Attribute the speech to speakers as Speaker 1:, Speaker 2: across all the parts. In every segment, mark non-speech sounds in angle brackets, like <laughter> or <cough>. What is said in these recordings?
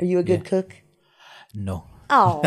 Speaker 1: Are you a good cook?
Speaker 2: No.
Speaker 1: Oh,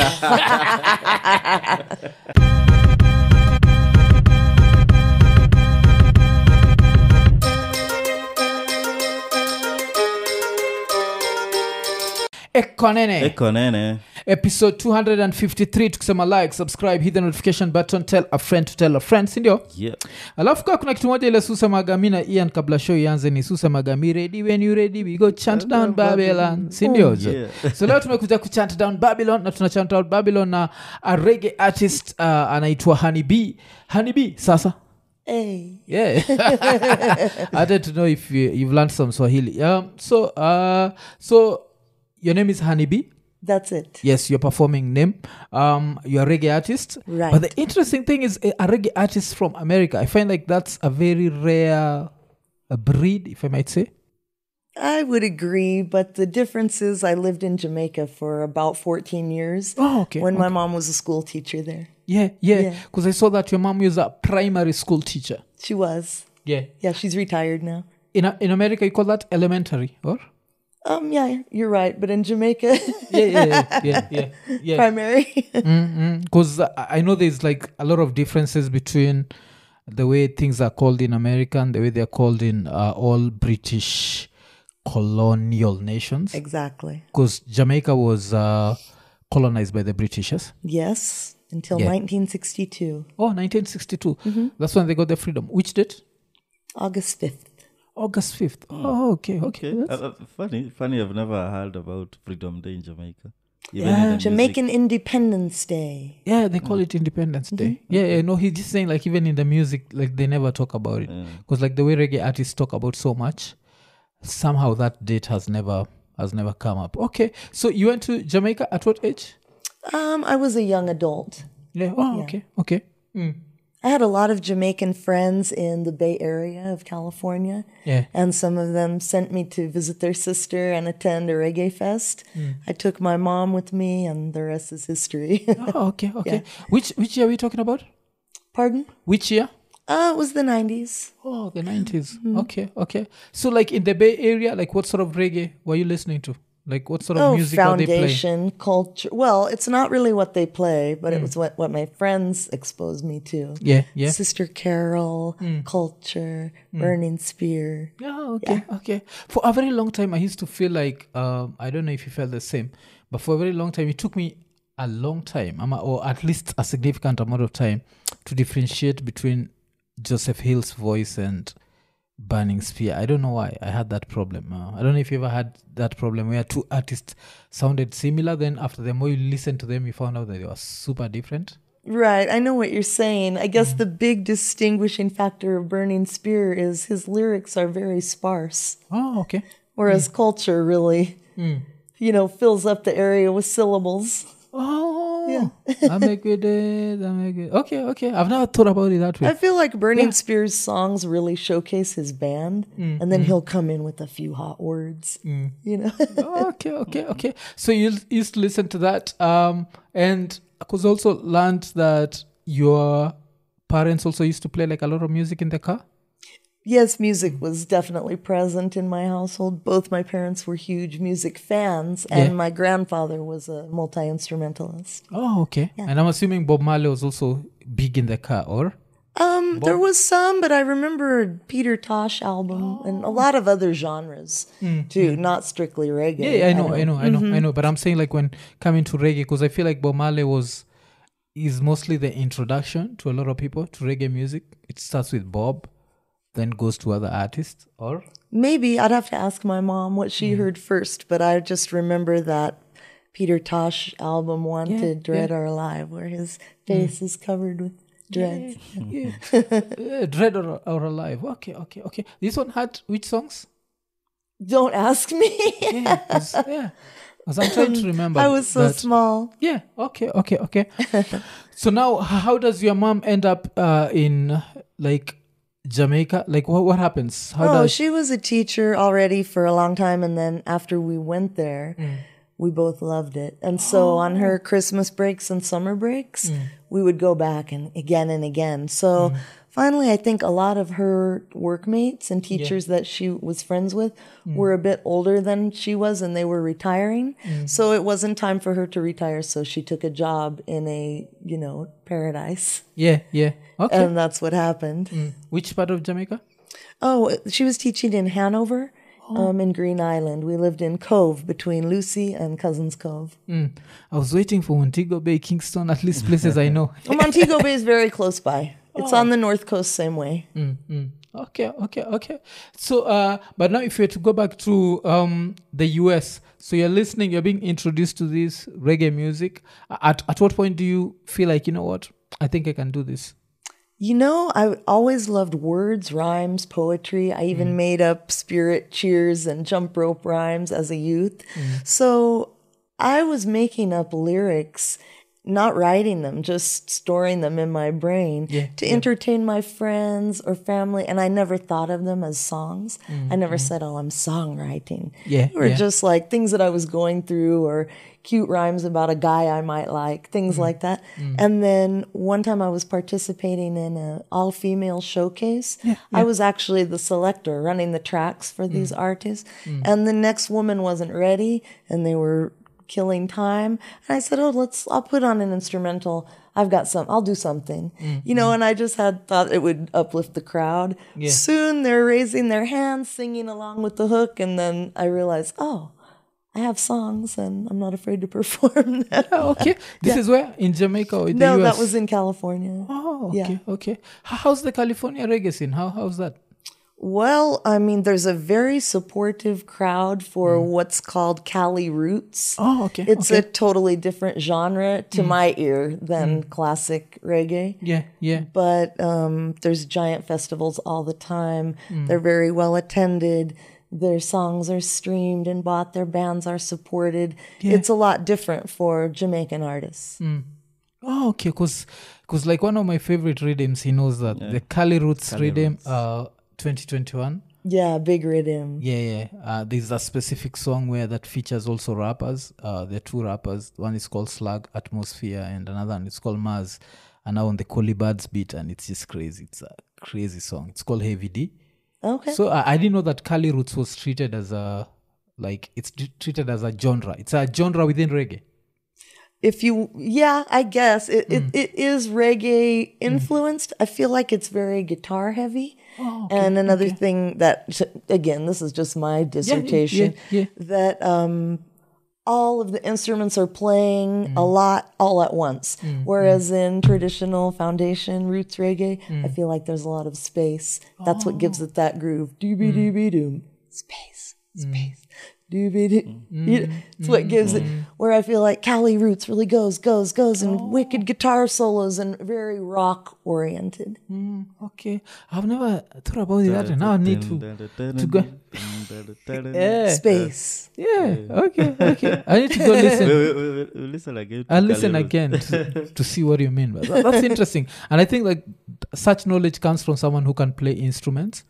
Speaker 2: ekonene
Speaker 3: eko nene
Speaker 2: episode 253 tukisema like subscribe hit the notification button tell a friend to tell a friend sindio
Speaker 3: yeah.
Speaker 2: alafu kaa kuna kitu moja ile susemaga mi na ian kabla show ianze ni susemaga mi ready when you ready we go chant down babylon. Sindio oh,
Speaker 3: yeah.
Speaker 2: so leo tumekuja kuchant down babylon na tuna chant down babylon na a rege artist uh, anaitwa honeyb honeyb sasa?
Speaker 1: Hey.
Speaker 2: yeah. <laughs> I don't know if you, you've learned some swahili. Um, so uh, so your name is honeybee
Speaker 1: That's it.
Speaker 2: yes your performing name um you're a reggae artist
Speaker 1: Right.
Speaker 2: but the interesting thing is a, a reggae artist from america i find like that's a very rare a breed if i might say
Speaker 1: I would agree, but the difference is I lived in Jamaica for about 14 years
Speaker 2: oh okay
Speaker 1: when my mom was a school teacher there.
Speaker 2: yeah yeah
Speaker 1: Yeah.
Speaker 2: because i saw that your mom was a primary school teacher
Speaker 1: She was.
Speaker 2: yeah
Speaker 1: Yeah, she's retired now.
Speaker 2: in, a, in america you call that elementary or
Speaker 1: Um, yeah, you're right. But in Jamaica, <laughs>
Speaker 2: yeah yeah yeah yeah yeah, <laughs>
Speaker 1: primary.
Speaker 2: because I I know there's like a lot of differences between the way things are called in America and the way they're called in uh, all British colonial nations.
Speaker 1: exactly.
Speaker 2: Because Jamaica was uh, colonized by the Britishers.
Speaker 1: Yes, until
Speaker 2: Yeah.
Speaker 1: 1962,
Speaker 2: Oh, 1962. That's when they got their freedom. Which date?
Speaker 1: August 5th.
Speaker 2: August 5th. Oh, okay, okay.
Speaker 3: Okay. Uh, uh, funny, funny. I've never heard about Freedom Day in Jamaica.
Speaker 2: Yeah.
Speaker 3: in the music.
Speaker 1: Jamaican Independence Day.
Speaker 2: yeah, they call it Independence Day. Yeah, yeah, no, he's just saying like even in the music, like they never talk about it.
Speaker 3: Yeah.
Speaker 2: because like the way reggae artists talk about so much somehow that date has never has never come up okay so you went to jamaica at what age
Speaker 1: Um, I was a young adult.
Speaker 2: yeah oh
Speaker 1: Yeah.
Speaker 2: okay okay Mm.
Speaker 1: I had a lot of Jamaican friends in the Bay Area of California,
Speaker 2: yeah.
Speaker 1: And some of them sent me to visit their sister and attend a reggae fest. I took my mom with me, and the rest is history. <laughs>
Speaker 2: oh okay okay. Which which year are we talking about?
Speaker 1: Pardon?
Speaker 2: which year?
Speaker 1: Uh, it was the 90s.
Speaker 2: oh the 90s okay okay. So like in the bay area like what sort of reggae were you listening to like what sort of
Speaker 1: Oh,
Speaker 2: music
Speaker 1: foundation, culture. Well, it's not really what they play, but hmm. it was what, what my friends exposed me to.
Speaker 2: yeah yeah
Speaker 1: Sister Carol, hmm. culture, hmm. Burning Spear.
Speaker 2: Yeah, okay, okay. For a very long time, I used to feel like um, I don't know if you felt the same, but for a very long time, it took me a long time, or at least a significant amount of time, to differentiate between Joseph Hill's voice and Burning Spear. I don't know why I had that problem. Uh, I don't know if you ever had that problem where two artists sounded similar. Then after the more you listen to them, you found out that they were super different.
Speaker 1: Right, I know what you're saying. I guess mm. the big distinguishing factor of Burning Spear is his lyrics are very sparse,
Speaker 2: Oh, okay.
Speaker 1: whereas mm. culture really, mm. you know, fills up the area with syllables.
Speaker 2: Oh, I make it. I make it. Okay, okay. I've never thought about it that way.
Speaker 1: I feel like Burning Spear's songs really showcase his band, mm, and then mm. he'll come in with a few hot words. Mm. You know, <laughs>
Speaker 2: okay, okay, okay. So you used to listen to that, um, and I also learned that your parents also used to play like a lot of music in the car.
Speaker 1: Yes, music was definitely present in my household. Both my parents were huge music fans, and
Speaker 2: Yeah.
Speaker 1: my grandfather was a multi instrumentalist.
Speaker 2: Oh, okay. And I'm assuming Bob Marley was also big in the car, or
Speaker 1: Um, there was some, but I remember Peter Tosh album and a lot of other genres too, not strictly reggae.
Speaker 2: yeah, yeah I know, I know, I know, I know. But I'm saying like when coming to reggae, because I feel like Bob Marley was is mostly the introduction to a lot of people to reggae music. It starts with Bob, then goes to other artists, or
Speaker 1: Maybe I'd have to ask my mom what she heard first, but I just remember that Peter Tosh album "Wanted, Dread or Alive," where his face is covered with dreads. <laughs>
Speaker 2: yeah. yeah, Dread or, or Alive. Okay, okay, okay. This one had which songs?
Speaker 1: Don't ask me.
Speaker 2: Yeah, 'cause- <laughs> yeah. 'Cause I'm trying to remember.
Speaker 1: I was so small.
Speaker 2: Yeah. Okay. Okay. Okay. <laughs> so now, how does your mom end up uh, in like Jamaica? Like, what what happens? How
Speaker 1: oh,
Speaker 2: does
Speaker 1: she was a teacher already for a long time, and then after we went there, mm. we both loved it. And so oh. on her Christmas breaks and summer breaks, mm. we would go back and again and again. So mm. finally, I think a lot of her workmates and teachers that she was friends with were a bit older than she was and they were retiring. So it wasn't time for her to retire. So she took a job in a, you know, paradise.
Speaker 2: Yeah, yeah. Okay.
Speaker 1: And that's what happened.
Speaker 2: Which part of Jamaica?
Speaker 1: Oh, she was teaching in Hanover. Um, in Green Island, we lived in Cove between Lucea and Cousins Cove.
Speaker 2: Mm. I was waiting for Montego Bay, Kingston, at least places I know. <laughs>
Speaker 1: Well, Montego Bay is very close by. <laughs> It's on the north coast, same way.
Speaker 2: Mm, mm. Okay, okay, okay. So, uh, but now if you were to go back to um, the US, so you're listening, you're being introduced to this reggae music. At at what point do you feel like you know what? I think I can do this.
Speaker 1: You know, I always loved words, rhymes, poetry. I even mm. made up spirit cheers and jump rope rhymes as a youth. Mm. So I was making up lyrics, not writing them, just storing them in my brain
Speaker 2: Yeah,
Speaker 1: to entertain my friends or family. And I never thought of them as songs. I never mm-hmm. said, oh, I'm songwriting.
Speaker 2: Yeah,
Speaker 1: Or
Speaker 2: yeah.
Speaker 1: just like things that I was going through or cute rhymes about a guy I might like, things mm-hmm. like that. Mm. And then one time I was participating in an all female showcase. I was actually the selector running the tracks for mm. these artists. Mm. And the next woman wasn't ready and they were killing time. And I said, Oh, let's, I'll put on an instrumental. I've got some, I'll do something, you know, and I just had thought it would uplift the crowd.
Speaker 2: Yeah.
Speaker 1: Soon they're raising their hands, singing along with the hook. And then I realized, Oh, I have songs and I'm not afraid to <laughs> perform them.
Speaker 2: Oh, okay. <laughs> This is where in Jamaica or in
Speaker 1: no,
Speaker 2: the US.
Speaker 1: that was in California.
Speaker 2: Oh,
Speaker 1: Yeah.
Speaker 2: okay, okay. How's the California reggae scene? How how's that?
Speaker 1: Well, I mean, there's a very supportive crowd for mm. what's called Cali Roots.
Speaker 2: Oh, okay.
Speaker 1: It's
Speaker 2: okay.
Speaker 1: a totally different genre to mm. my ear than mm. classic reggae.
Speaker 2: yeah, yeah.
Speaker 1: But um, there's giant festivals all the time. They're very well attended. Their songs are streamed and bought. Their bands are supported. Yeah. It's a lot different for Jamaican artists.
Speaker 2: Oh, okay. Because, cause like one of my favorite rhythms, he knows that the Cali Roots
Speaker 3: Cali
Speaker 2: rhythm,
Speaker 3: Roots.
Speaker 2: uh, 2021.
Speaker 1: Yeah, big rhythm.
Speaker 2: Yeah, yeah. Uh, there's a specific song where that features also rappers. Uh, there are two rappers. One is called Slug Atmosphere, and another one is called Mars. And now on the Collie Buddz's beat, and it's just crazy. It's a crazy song. It's called Heavy D.
Speaker 1: Okay.
Speaker 2: So uh, I didn't know that Cali Roots was treated as a like it's treated as a genre. It's a genre within reggae.
Speaker 1: If you yeah i guess. It, it, hmm. it is reggae hmm. influenced. I feel like it's very guitar heavy. Oh, and another thing that again this is just my dissertation
Speaker 2: yeah.
Speaker 1: that um all of the instruments are playing hmm. a lot all at once. Whereas in traditional foundation roots reggae i feel like there's a lot of space. That's what gives oh. it that groove. Dooby dooby doom space space dooby doo mm. You know, it's what mm. gives it mm. where i feel like cali roots really goes goes goes and oh. wicked guitar solos and very rock oriented
Speaker 2: Mm, okay, I've never thought about it that way. Now I need to to go. <laughs> Yeah,
Speaker 1: space
Speaker 2: yeah. Okay, okay. I need to go <laughs> listen.
Speaker 3: We'll, we'll, we'll, we'll listen again. to
Speaker 2: I'll listen again to, <laughs> to see what you mean. But that- that's interesting, and I think like such knowledge comes from someone who can play instruments.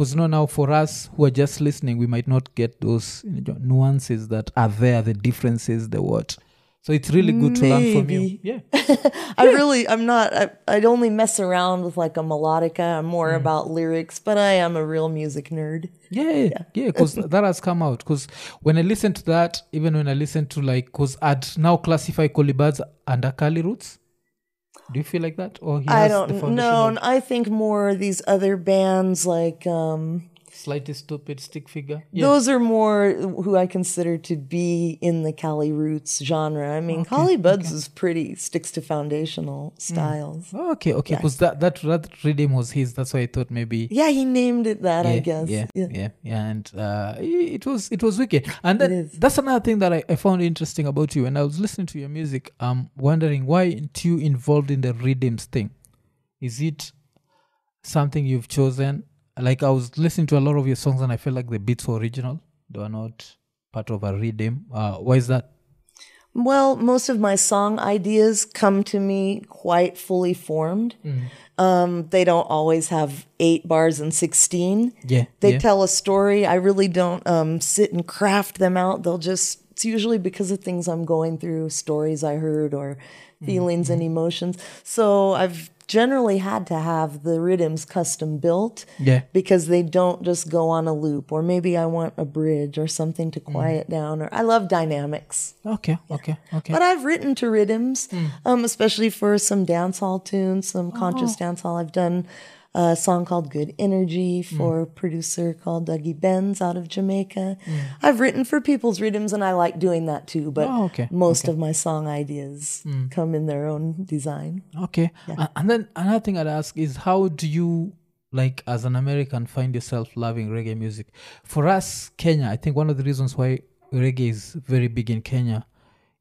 Speaker 2: Because you know now for us who are just listening, we might not get those you know, nuances that are there, the differences, the what. So it's really good to learn from you. Yeah. <laughs>
Speaker 1: I really, I'm not, I, I'd only mess around with like a melodica. I'm more mm. about lyrics, but I am a real music nerd.
Speaker 2: Yeah, yeah, because that has come out. Because when I listen to that, even when I listen to like, because I'd now classify Collie Buddz under Cali roots. Do you feel like that, or he
Speaker 1: I
Speaker 2: has the
Speaker 1: don't know. I think more these other bands like, um,
Speaker 2: Slightly Stoopid stick figure? Yeah.
Speaker 1: those are more who I consider to be in the Cali Roots genre. I mean, Collie Buddz is pretty, sticks to foundational styles.
Speaker 2: Oh, okay, okay, because that, that that rhythm was his. That's why I thought maybe.
Speaker 1: Yeah, he named it that,
Speaker 2: yeah,
Speaker 1: I guess.
Speaker 2: Yeah, yeah, yeah, and uh, it was it was wicked. And then
Speaker 1: is.
Speaker 2: that's another thing that I, I found interesting about you. When I was listening to your music, I'm wondering why aren't you involved in the rhythms thing? Is it something you've chosen? Like I was listening to a lot of your songs, and I felt like the beats were original. They were not part of a rhythm. Uh, why is that?
Speaker 1: Well, most of my song ideas come to me quite fully formed. Um, they don't always have eight bars and 16.
Speaker 2: Yeah,
Speaker 1: They
Speaker 2: yeah.
Speaker 1: tell a story. I really don't um, sit and craft them out. They'll just, it's usually because of things I'm going through, stories I heard, or feelings and emotions. So I've generally had to have the rhythms custom built
Speaker 2: Yeah.
Speaker 1: because they don't just go on a loop or maybe I want a bridge or something to quiet down or I love dynamics.
Speaker 2: Okay. Okay. Okay.
Speaker 1: But I've written to rhythms, um, especially for some dance hall tunes, some conscious dance hall. I've done a song called Good Energy for a producer called Dougie Benz out of Jamaica. I've written for people's rhythms and I like doing that too, but
Speaker 2: Oh, okay,
Speaker 1: most of my song ideas come in their own design.
Speaker 2: Okay. A- And then another thing I'd ask is how do you like as an American find yourself loving reggae music? For us, Kenya, I think one of the reasons why reggae is very big in Kenya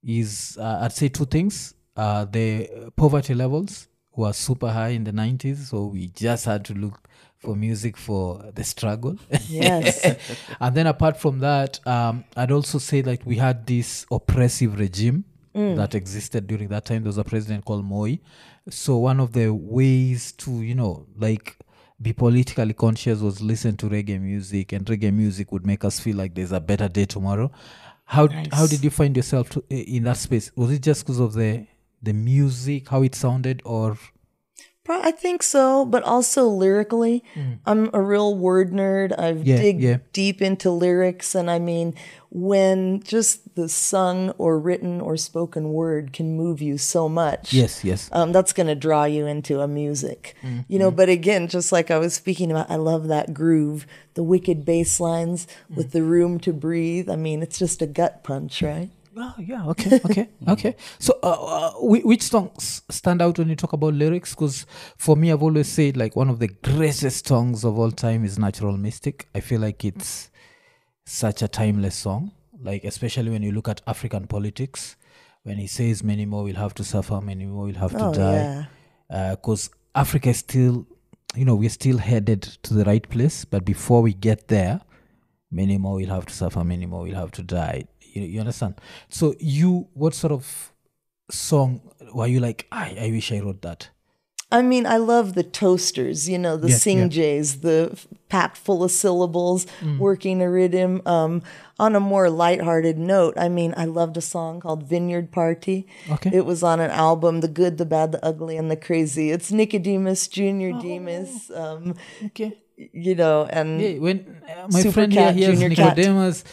Speaker 2: is uh, I'd say two things. Uh, the poverty levels were super high in the 90s, so we just had to look for music for the struggle.
Speaker 1: Yes. <laughs>
Speaker 2: and then apart from that, um, I'd also say like we had this oppressive regime that existed during that time. There was a president called Moi. So one of the ways to, you know, like be politically conscious was listen to reggae music and reggae music would make us feel like there's a better day tomorrow. How how did you find yourself to, in that space? Was it just because of the the music, how it sounded, or
Speaker 1: I think so, but also lyrically, I'm a real word nerd. I've
Speaker 2: Mm. Yeah,
Speaker 1: dig
Speaker 2: yeah.
Speaker 1: deep into lyrics, and I mean, when just the sung or written or spoken word can move you so much.
Speaker 2: yes, yes,
Speaker 1: Um, that's going to draw you into a music,
Speaker 2: Mm,
Speaker 1: you know. But again, just like I was speaking about, I love that groove, the wicked bass lines
Speaker 2: Mm.
Speaker 1: with the room to breathe. I mean, it's just a gut punch, right?
Speaker 2: Oh, yeah. Okay. Okay. <laughs> okay. So, uh, uh, whi- which songs stand out when you talk about lyrics? Because for me, I've always said like one of the greatest songs of all time is "Natural Mystic." I feel like it's such a timeless song. Like especially when you look at African politics, when he says, "Many more will have to suffer, many more will have to
Speaker 1: Oh,
Speaker 2: die,"
Speaker 1: yeah.
Speaker 2: because Africa is still, you know, we're still headed to the right place. But before we get there, many more will have to suffer, many more will have to die. You, you understand? So, you, what sort of song were you like? I, I wish I wrote that.
Speaker 1: I mean, I love the toasters, you know, the
Speaker 2: Yeah,
Speaker 1: sing
Speaker 2: yeah.
Speaker 1: jays, the packed full of syllables,
Speaker 2: Mm.
Speaker 1: working a rhythm. Um, on a more lighthearted note, I mean, I loved a song called Vineyard Party.
Speaker 2: Okay.
Speaker 1: It was on an album, The Good, the Bad, the Ugly, and the Crazy. It's Nicodemus, Junior
Speaker 2: Oh.
Speaker 1: Demus, um,
Speaker 2: Okay.
Speaker 1: You know, and
Speaker 2: Yeah, when uh, my
Speaker 1: Super
Speaker 2: friend here
Speaker 1: Cat,
Speaker 2: hears
Speaker 1: Junior Cat.
Speaker 2: Nicodemus,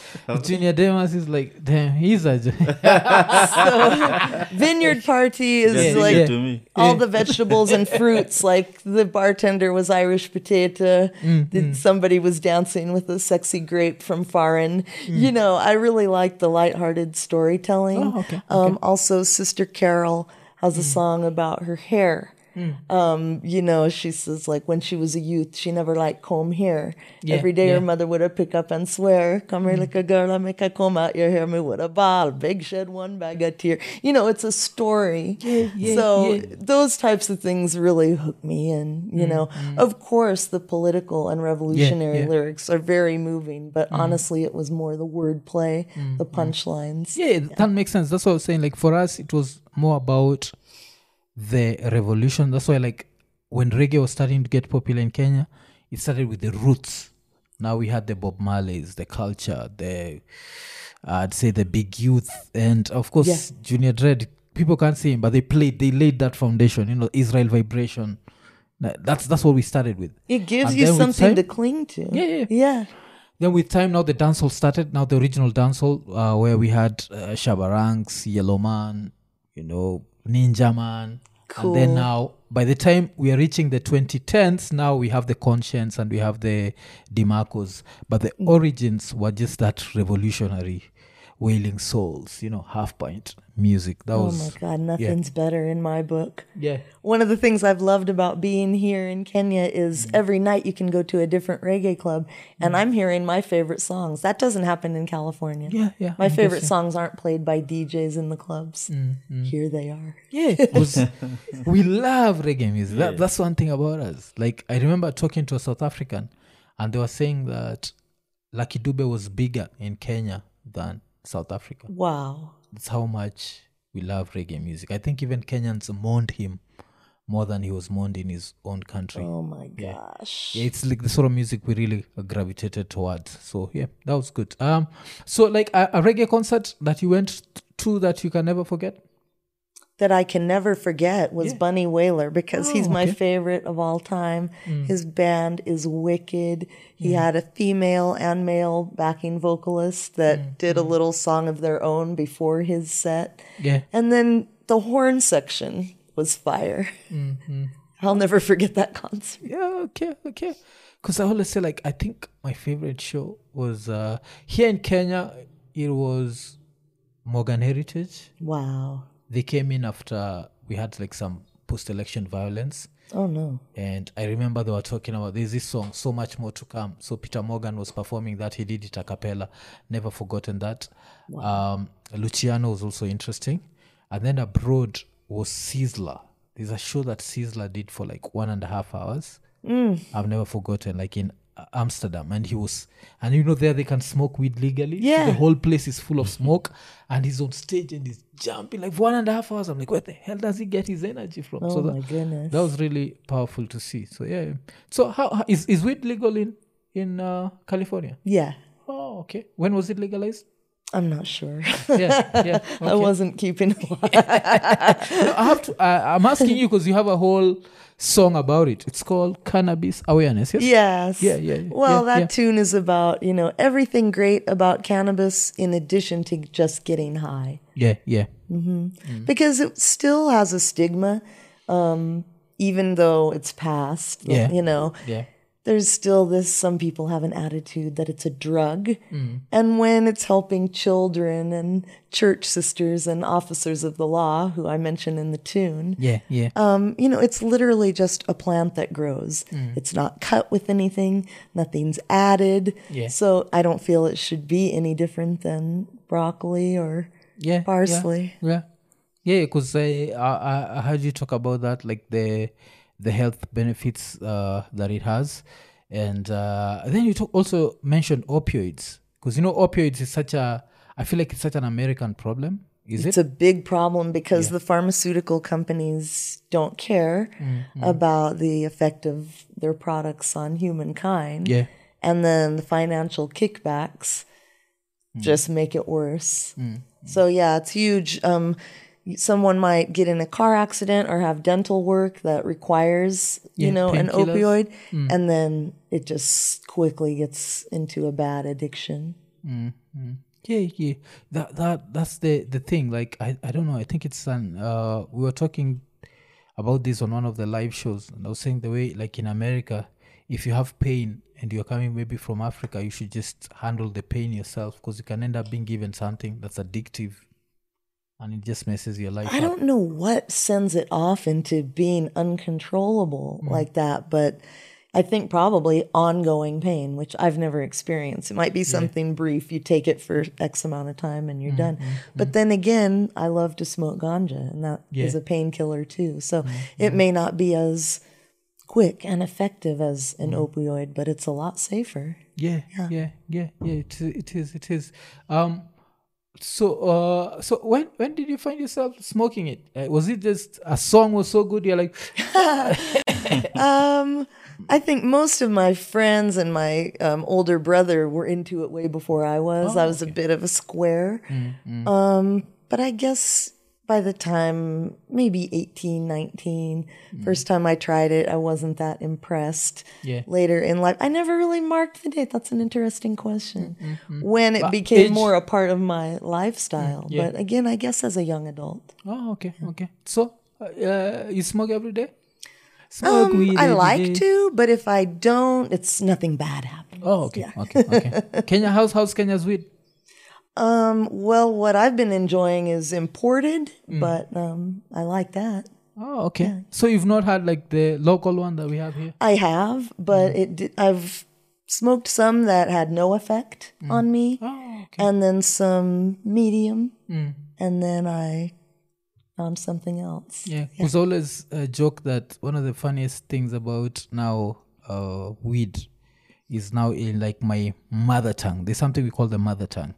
Speaker 2: Junior Demus is like, damn, he's a. <laughs>
Speaker 1: Vineyard Party is
Speaker 3: Just sing
Speaker 1: like
Speaker 3: it to me.
Speaker 1: all the vegetables and <laughs> fruits. Like the bartender was Irish potato.
Speaker 2: Mm,
Speaker 1: Did somebody was dancing with a sexy grape from foreign. You know, I really like the lighthearted storytelling.
Speaker 2: Mm. Oh, okay,
Speaker 1: Um, also, Sister Carol has a song about her hair.
Speaker 2: Mm.
Speaker 1: Um, you know, she says like when she was a youth, she never liked comb hair.
Speaker 2: Yeah,
Speaker 1: Every day
Speaker 2: yeah. Mm.
Speaker 1: her mother would have pick up and swear, "Come here, like a girl, I make I comb out your hair, me with a ball, big shed one bag of tear." You know, it's a story.
Speaker 2: yeah,
Speaker 1: so
Speaker 2: yeah.
Speaker 1: those types of things really hook me in. You know, of course, the political and revolutionary
Speaker 2: yeah.
Speaker 1: lyrics are very moving, but honestly, it was more the wordplay, the punchlines.
Speaker 2: Yeah, that makes sense. That's what I was saying. Like for us, it was more about the revolution. That's why, like, when reggae was starting to get popular in Kenya, it started with the roots. Now we had the Bob Marleys, the culture, the I'd say the big youth, and of course
Speaker 1: Yeah.
Speaker 2: Junior Dread. People can't see him, but they played. They laid that foundation. You know, Israel vibration. That's that's what we started with.
Speaker 1: It gives
Speaker 2: And
Speaker 1: you something
Speaker 2: time-
Speaker 1: to cling to.
Speaker 2: Yeah, yeah.
Speaker 1: yeah.
Speaker 2: Then with time, now the dancehall started. Now the original dancehall, uh, where we had uh, Shabba Ranks, Yellow Man, you know, Ninja Man, and then now by the time we are reaching the 2010s, now we have the Conscience and we have the Demarcos. But the
Speaker 1: Mm.
Speaker 2: origins were just that revolutionary, wailing souls, you know, half pint music. That was
Speaker 1: Oh
Speaker 2: was
Speaker 1: my God, nothing's better in my book.
Speaker 2: yeah.
Speaker 1: One of the things I've loved about being here in Kenya is every night you can go to a different reggae club and I'm hearing my favorite songs. That doesn't happen in California.
Speaker 2: Yeah, yeah.
Speaker 1: My
Speaker 2: I'm
Speaker 1: favorite
Speaker 2: guessing.
Speaker 1: songs aren't played by DJs in the clubs.
Speaker 2: Mm,
Speaker 1: Here they are.
Speaker 2: Yeah, was, <laughs> we love reggae music. That, that's one thing about us. Like I remember talking to a South African, and they were saying that Lucky Dube was bigger in Kenya than South Africa.
Speaker 1: Wow.
Speaker 2: That's how much we love reggae music. I think even Kenyans mourned him more than he was mourned in his own country.
Speaker 1: Oh my gosh.
Speaker 2: Yeah, it's like the sort of music we really gravitated towards. So yeah, that was good. Um, so like a, a reggae concert that you went to that you can never forget.
Speaker 1: That I can never forget was Bunny Wailer because he's
Speaker 2: Oh,
Speaker 1: my
Speaker 2: okay. Mm.
Speaker 1: favorite of all time. His band is wicked. He had a female and male backing vocalist that
Speaker 2: Mm.
Speaker 1: did a little song of their own before his set.
Speaker 2: Yeah.
Speaker 1: And then the horn section was fire.
Speaker 2: Mm-hmm.
Speaker 1: I'll never forget that concert.
Speaker 2: Yeah, okay, okay. Because I always say, like, I think my favorite show was uh, here in Kenya, it was Morgan Heritage.
Speaker 1: Wow.
Speaker 2: They came in after we had like some post election violence.
Speaker 1: Oh no.
Speaker 2: And I remember they were talking about there's this song, So Much More to Come. So Peter Morgan was performing that. He did it a cappella. Never forgotten that. Um, Luciano was also interesting. And then abroad was Sizzla. There's a show that Sizzla did for like one and a half hours. I've never forgotten, like in Amsterdam. And he was, and you know, there they can smoke weed legally. So
Speaker 1: Yeah.
Speaker 2: the whole place is full of smoke. And he's on stage and he's jumping like one and a half hours. I'm like, where the hell does he get his energy from?
Speaker 1: Oh
Speaker 2: so
Speaker 1: my
Speaker 2: that,
Speaker 1: goodness.
Speaker 2: that was really powerful to see. So yeah. So how, how is is weed legal in in uh, California?
Speaker 1: yeah.
Speaker 2: Oh, okay. When was it legalized?
Speaker 1: I'm not sure.
Speaker 2: Yeah, yeah. <laughs>
Speaker 1: I wasn't keeping.
Speaker 2: No, <laughs> I have to. I, I'm asking you because you have a whole song about it. It's called cannabis awareness. Yes.
Speaker 1: Yes.
Speaker 2: Yeah, yeah, yeah,
Speaker 1: Well,
Speaker 2: yeah,
Speaker 1: that
Speaker 2: yeah.
Speaker 1: tune is about, you know, everything great about cannabis in addition to just getting high.
Speaker 2: Yeah. Yeah.
Speaker 1: Because it still has a stigma, um, even though it's past.
Speaker 2: Yeah.
Speaker 1: You know,
Speaker 2: Yeah.
Speaker 1: There's still this, some people have an attitude that it's a drug.
Speaker 2: Mm.
Speaker 1: And when it's helping children and church sisters and officers of the law, who I mentioned in the tune,
Speaker 2: Yeah. Yeah.
Speaker 1: um, you know, it's literally just a plant that grows.
Speaker 2: Mm.
Speaker 1: It's not cut with anything, nothing's added.
Speaker 2: Yeah.
Speaker 1: So I don't feel it should be any different than broccoli or
Speaker 2: yeah.
Speaker 1: parsley.
Speaker 2: Yeah. Yeah. Because I, I I heard you talk about that, like the the health benefits uh, that it has, and uh, then you talk, also mentioned opioids because you know opioids is such a I feel like it's such an American problem. Is it
Speaker 1: It's
Speaker 2: it?
Speaker 1: a big problem because the pharmaceutical companies don't care
Speaker 2: Mm-hmm.
Speaker 1: about the effect of their products on humankind.
Speaker 2: Yeah.
Speaker 1: And then the financial kickbacks
Speaker 2: Mm.
Speaker 1: just make it worse. So yeah, it's huge. Um, someone might get in a car accident or have dental work that requires, you
Speaker 2: Yeah,
Speaker 1: know, an
Speaker 2: painkillers.
Speaker 1: opioid, mm. and then it just quickly gets into a bad addiction. Mm, mm.
Speaker 2: Yeah, yeah. That that that's the the thing. Like I I don't know. I think it's an uh we were talking about this on one of the live shows and I was saying the way like in America, if you have pain and you're coming maybe from Africa, you should just handle the pain yourself because you can end up being given something that's addictive and it just messes your life
Speaker 1: I
Speaker 2: up.
Speaker 1: don't know what sends it off into being uncontrollable mm. like that, but I think probably ongoing pain, which I've never experienced. It might be something brief. You take it for X amount of time and you're mm, done. Mm, but then again, I love to smoke ganja, and that is
Speaker 2: Yeah.
Speaker 1: a painkiller too. So it may not be as quick and effective as an opioid, but it's a lot safer.
Speaker 2: Yeah, yeah, yeah, yeah. It, it is. It is. Um. So, uh, so when when did you find yourself smoking it? Uh, was it just a song was so good? You're like, <laughs>
Speaker 1: Um, I think most of my friends and my um, older brother were into it way before I was. I was a bit of a square. Um, but I guess by the time maybe 18, 19, first time I tried it, I wasn't that impressed.
Speaker 2: Yeah.
Speaker 1: Later in life, I never really marked the date. That's an interesting question. When it became
Speaker 2: age-
Speaker 1: more a part of my lifestyle.
Speaker 2: yeah.
Speaker 1: But again, I guess as a young adult.
Speaker 2: oh, okay, okay. So, uh, you smoke every day? Smoke
Speaker 1: Um,
Speaker 2: weed
Speaker 1: I like to, but if I don't, it's nothing bad happens.
Speaker 2: Oh, okay, okay, okay. <laughs> Kenya, how's how's Kenya's weed?
Speaker 1: Um, well, what I've been enjoying is imported,
Speaker 2: Mm.
Speaker 1: but um, I like that.
Speaker 2: Oh, okay. So you've not had like the local one that we have here?
Speaker 1: I have, but
Speaker 2: Mm.
Speaker 1: it di- I've smoked some that had no effect on me,
Speaker 2: Oh, okay.
Speaker 1: and then some medium,
Speaker 2: Mm.
Speaker 1: and then I found something else.
Speaker 2: Yeah, there's always a joke that one of the funniest things about now uh, weed is now in like my mother tongue. There's something we call the mother tongue,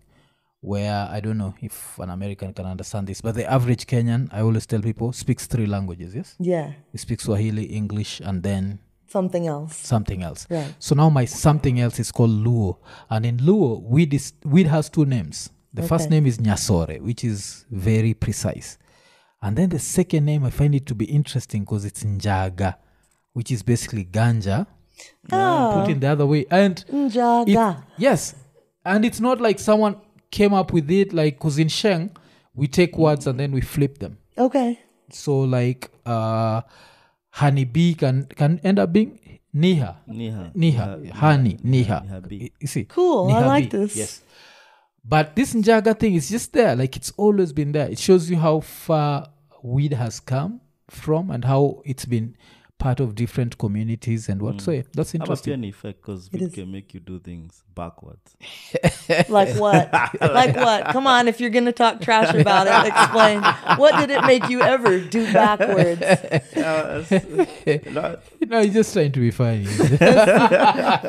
Speaker 2: where I don't know if an American can understand this, but the average Kenyan, I always tell people, speaks three languages. Yes,
Speaker 1: Yeah,
Speaker 2: he speaks Swahili, English, and then
Speaker 1: something else.
Speaker 2: something else.
Speaker 1: Right.
Speaker 2: So now my something else is called Luo, and in Luo, weed is weed has two names. The first name is Nyasore, which is very precise, And then the second name, I find it to be interesting because it's Njaga, which is basically ganja.
Speaker 1: Oh,
Speaker 2: Put in the other way. And it- yes. And it's not like someone came up with it, like, because in Sheng, we take words and then we flip them.
Speaker 1: Okay.
Speaker 2: So, like, uh, honeybee can, can end up being Niha.
Speaker 3: Niha.
Speaker 2: Niha, honey, Niha.
Speaker 3: Niha bee.
Speaker 2: You see?
Speaker 1: Cool. I like
Speaker 2: bee,
Speaker 1: this.
Speaker 2: Yes. But this Njaga thing is just there. Like it's always been there. It shows you how far weed has come from and how it's been part of different communities and what. So yeah, that's
Speaker 3: Have a
Speaker 2: interesting.
Speaker 3: an effect because
Speaker 1: It
Speaker 3: it
Speaker 1: is.
Speaker 3: can make you do things backwards. <laughs>
Speaker 1: Like what? <laughs> like what? Come on, if you're going to talk trash about it, explain. What did it make you ever do backwards? <laughs>
Speaker 3: no,
Speaker 2: No, he's just trying to be funny.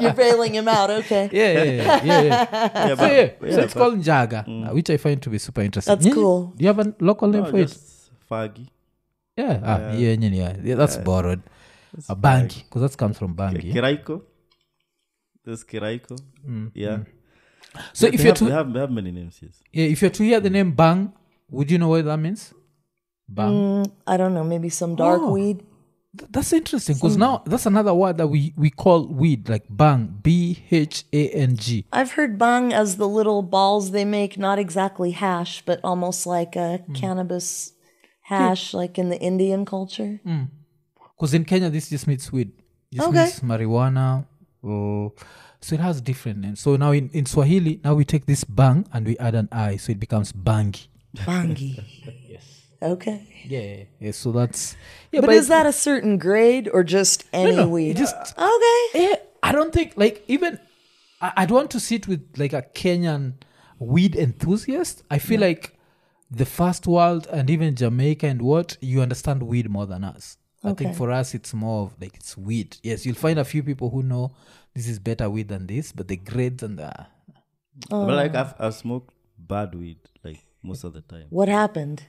Speaker 1: You're bailing him out. Okay.
Speaker 2: yeah, yeah, yeah, yeah. yeah.
Speaker 3: yeah,
Speaker 2: So yeah,
Speaker 3: but-
Speaker 2: so it's
Speaker 3: but-
Speaker 2: called Njaga, uh, which I find to be super interesting.
Speaker 1: That's
Speaker 2: Nyinyi,
Speaker 1: cool.
Speaker 2: Do you have a local name
Speaker 3: no,
Speaker 2: for it?
Speaker 3: just faggy.
Speaker 2: Yeah, ah,
Speaker 3: Yeah.
Speaker 2: yeah, yeah, yeah, yeah. That's borrowed. A bangi, because that comes from bangi. yeah?
Speaker 3: Kiraiko. There's Kiraiko. Yeah.
Speaker 2: So
Speaker 3: They
Speaker 2: if you're
Speaker 3: have,
Speaker 2: to
Speaker 3: they have, they have many names, yes.
Speaker 2: Yeah, if you're to hear the name Bang, would you know what that means? Bang.
Speaker 1: Mm, I don't know. Maybe some dark
Speaker 2: Oh.
Speaker 1: weed.
Speaker 2: Th- That's interesting because now that's another word that we, we call weed, like bang, B H A N G.
Speaker 1: I've heard bang as the little balls they make, not exactly hash, but almost like a
Speaker 2: Hmm.
Speaker 1: cannabis hash, like in the Indian culture.
Speaker 2: Because in Kenya, this just means weed. Just
Speaker 1: Okay.
Speaker 2: means marijuana. Or, so it has different names. So now in, in Swahili, now we take this bang and we add an I, so it becomes bangi.
Speaker 1: Bangi. <laughs>
Speaker 2: Yes.
Speaker 1: Okay.
Speaker 2: Yeah, yeah. So that's. Yeah,
Speaker 1: But is that a certain grade or just any
Speaker 2: no,
Speaker 1: weed?
Speaker 2: it just
Speaker 1: okay.
Speaker 2: Yeah, I don't think like even I, I'd want to sit with like a Kenyan weed enthusiast. I feel like the first world and even Jamaica and what you understand weed more than us. I think for us it's more of like it's weed. Yes, you'll find a few people who know this is better weed than this, but the grades and the
Speaker 1: Oh.
Speaker 3: But like I've, I've smoked bad weed like most of the time.
Speaker 1: What happened?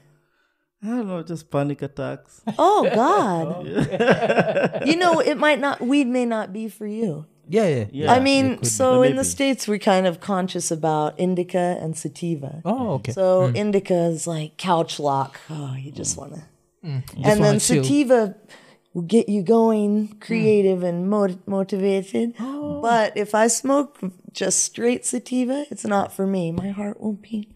Speaker 3: I don't know, just panic attacks. <laughs>
Speaker 1: Oh God. <laughs> Oh. you know, it might not weed may not be for you.
Speaker 2: yeah, yeah,
Speaker 3: Yeah.
Speaker 1: I mean,
Speaker 2: could be.
Speaker 1: so in the States we're kind of conscious about indica and sativa.
Speaker 2: Oh, okay.
Speaker 1: So hmm. indica is like couch lock. Oh, you just hmm. wanna
Speaker 2: Just
Speaker 1: and then
Speaker 2: chill.
Speaker 1: sativa will get you going creative and mot- motivated.
Speaker 2: Oh.
Speaker 1: But if I smoke just straight sativa, it's not for me. My heart won't beat.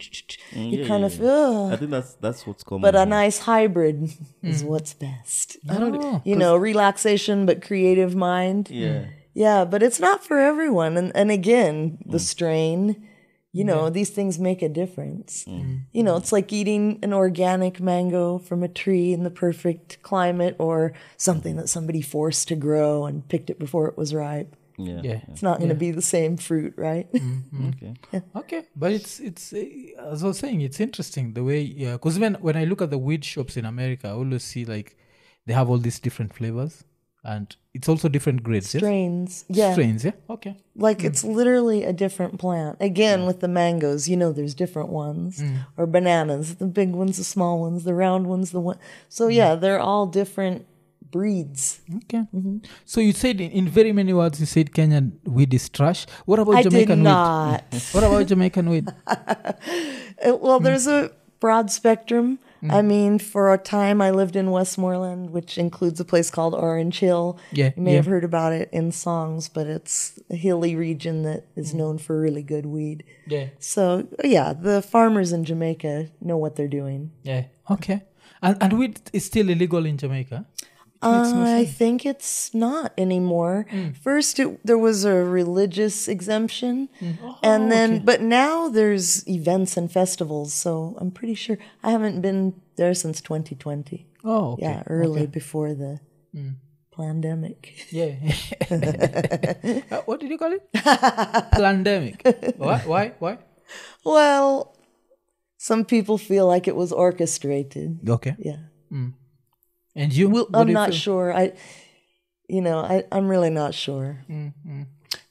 Speaker 1: you
Speaker 3: Mm, yeah,
Speaker 1: kind
Speaker 3: yeah,
Speaker 1: of
Speaker 3: yeah.
Speaker 1: ugh.
Speaker 3: I think that's that's what's common.
Speaker 1: But a
Speaker 3: here.
Speaker 1: nice hybrid is what's best. I don't,
Speaker 2: Oh,
Speaker 1: you know, relaxation but creative mind.
Speaker 3: Yeah.
Speaker 1: Yeah, but it's not for everyone. And and again, the
Speaker 3: Mm.
Speaker 1: strain, you know, these things make a difference.
Speaker 3: Mm.
Speaker 1: You know, it's like eating an organic mango from a tree in the perfect climate or something that somebody forced to grow and picked it before it was ripe.
Speaker 3: Yeah.
Speaker 2: yeah.
Speaker 1: It's not going to be the same fruit, right? <laughs>
Speaker 3: Okay.
Speaker 2: Okay, but it's it's uh, as I was saying, it's interesting the way yeah. Because when when I look at the weed shops in America, I always see like they have all these different flavors, and it's also different grades. yes?
Speaker 1: Strains. Yeah.
Speaker 2: Strains, yeah. Okay.
Speaker 1: Like it's hmm. literally a different plant. Again, hmm. with the mangoes, you know, there's different ones, hmm. or bananas, the big ones, the small ones, the round ones, the one. So yeah, they're all different breeds.
Speaker 2: Okay. Mm-hmm. So you said in, in very many words, you said Kenyan weed is trash. What about
Speaker 1: I did
Speaker 2: Jamaican
Speaker 1: not.
Speaker 2: weed? What about Jamaican weed? <laughs>
Speaker 1: Well, there's a broad spectrum. I mm-hmm. mean, for a time, I lived in Westmoreland, which includes a place called Orange Hill.
Speaker 2: Yeah,
Speaker 1: you may
Speaker 2: yeah.
Speaker 1: have heard about it in songs, but it's a hilly region that is mm. known for really good weed.
Speaker 2: Yeah.
Speaker 1: So yeah, the farmers in Jamaica know what they're doing.
Speaker 2: Yeah. Okay. And and weed is still illegal in Jamaica.
Speaker 1: Uh, I think it's not anymore. Mm. First, it, there was a religious exemption, mm. and oh, then, but now there's events and festivals. So I'm pretty sure I haven't been there since 2020.
Speaker 2: Oh, okay.
Speaker 1: Yeah, early before the mm. pandemic.
Speaker 2: Yeah. Uh, <laughs> what did you call it? <laughs> Pandemic. Why? Why? Why?
Speaker 1: Well, some people feel like it was orchestrated.
Speaker 2: Okay.
Speaker 1: Yeah,
Speaker 2: And you?
Speaker 1: well,
Speaker 2: do
Speaker 1: I'm
Speaker 2: you
Speaker 1: not
Speaker 2: feel?
Speaker 1: sure. I, you know, I, I'm really not sure.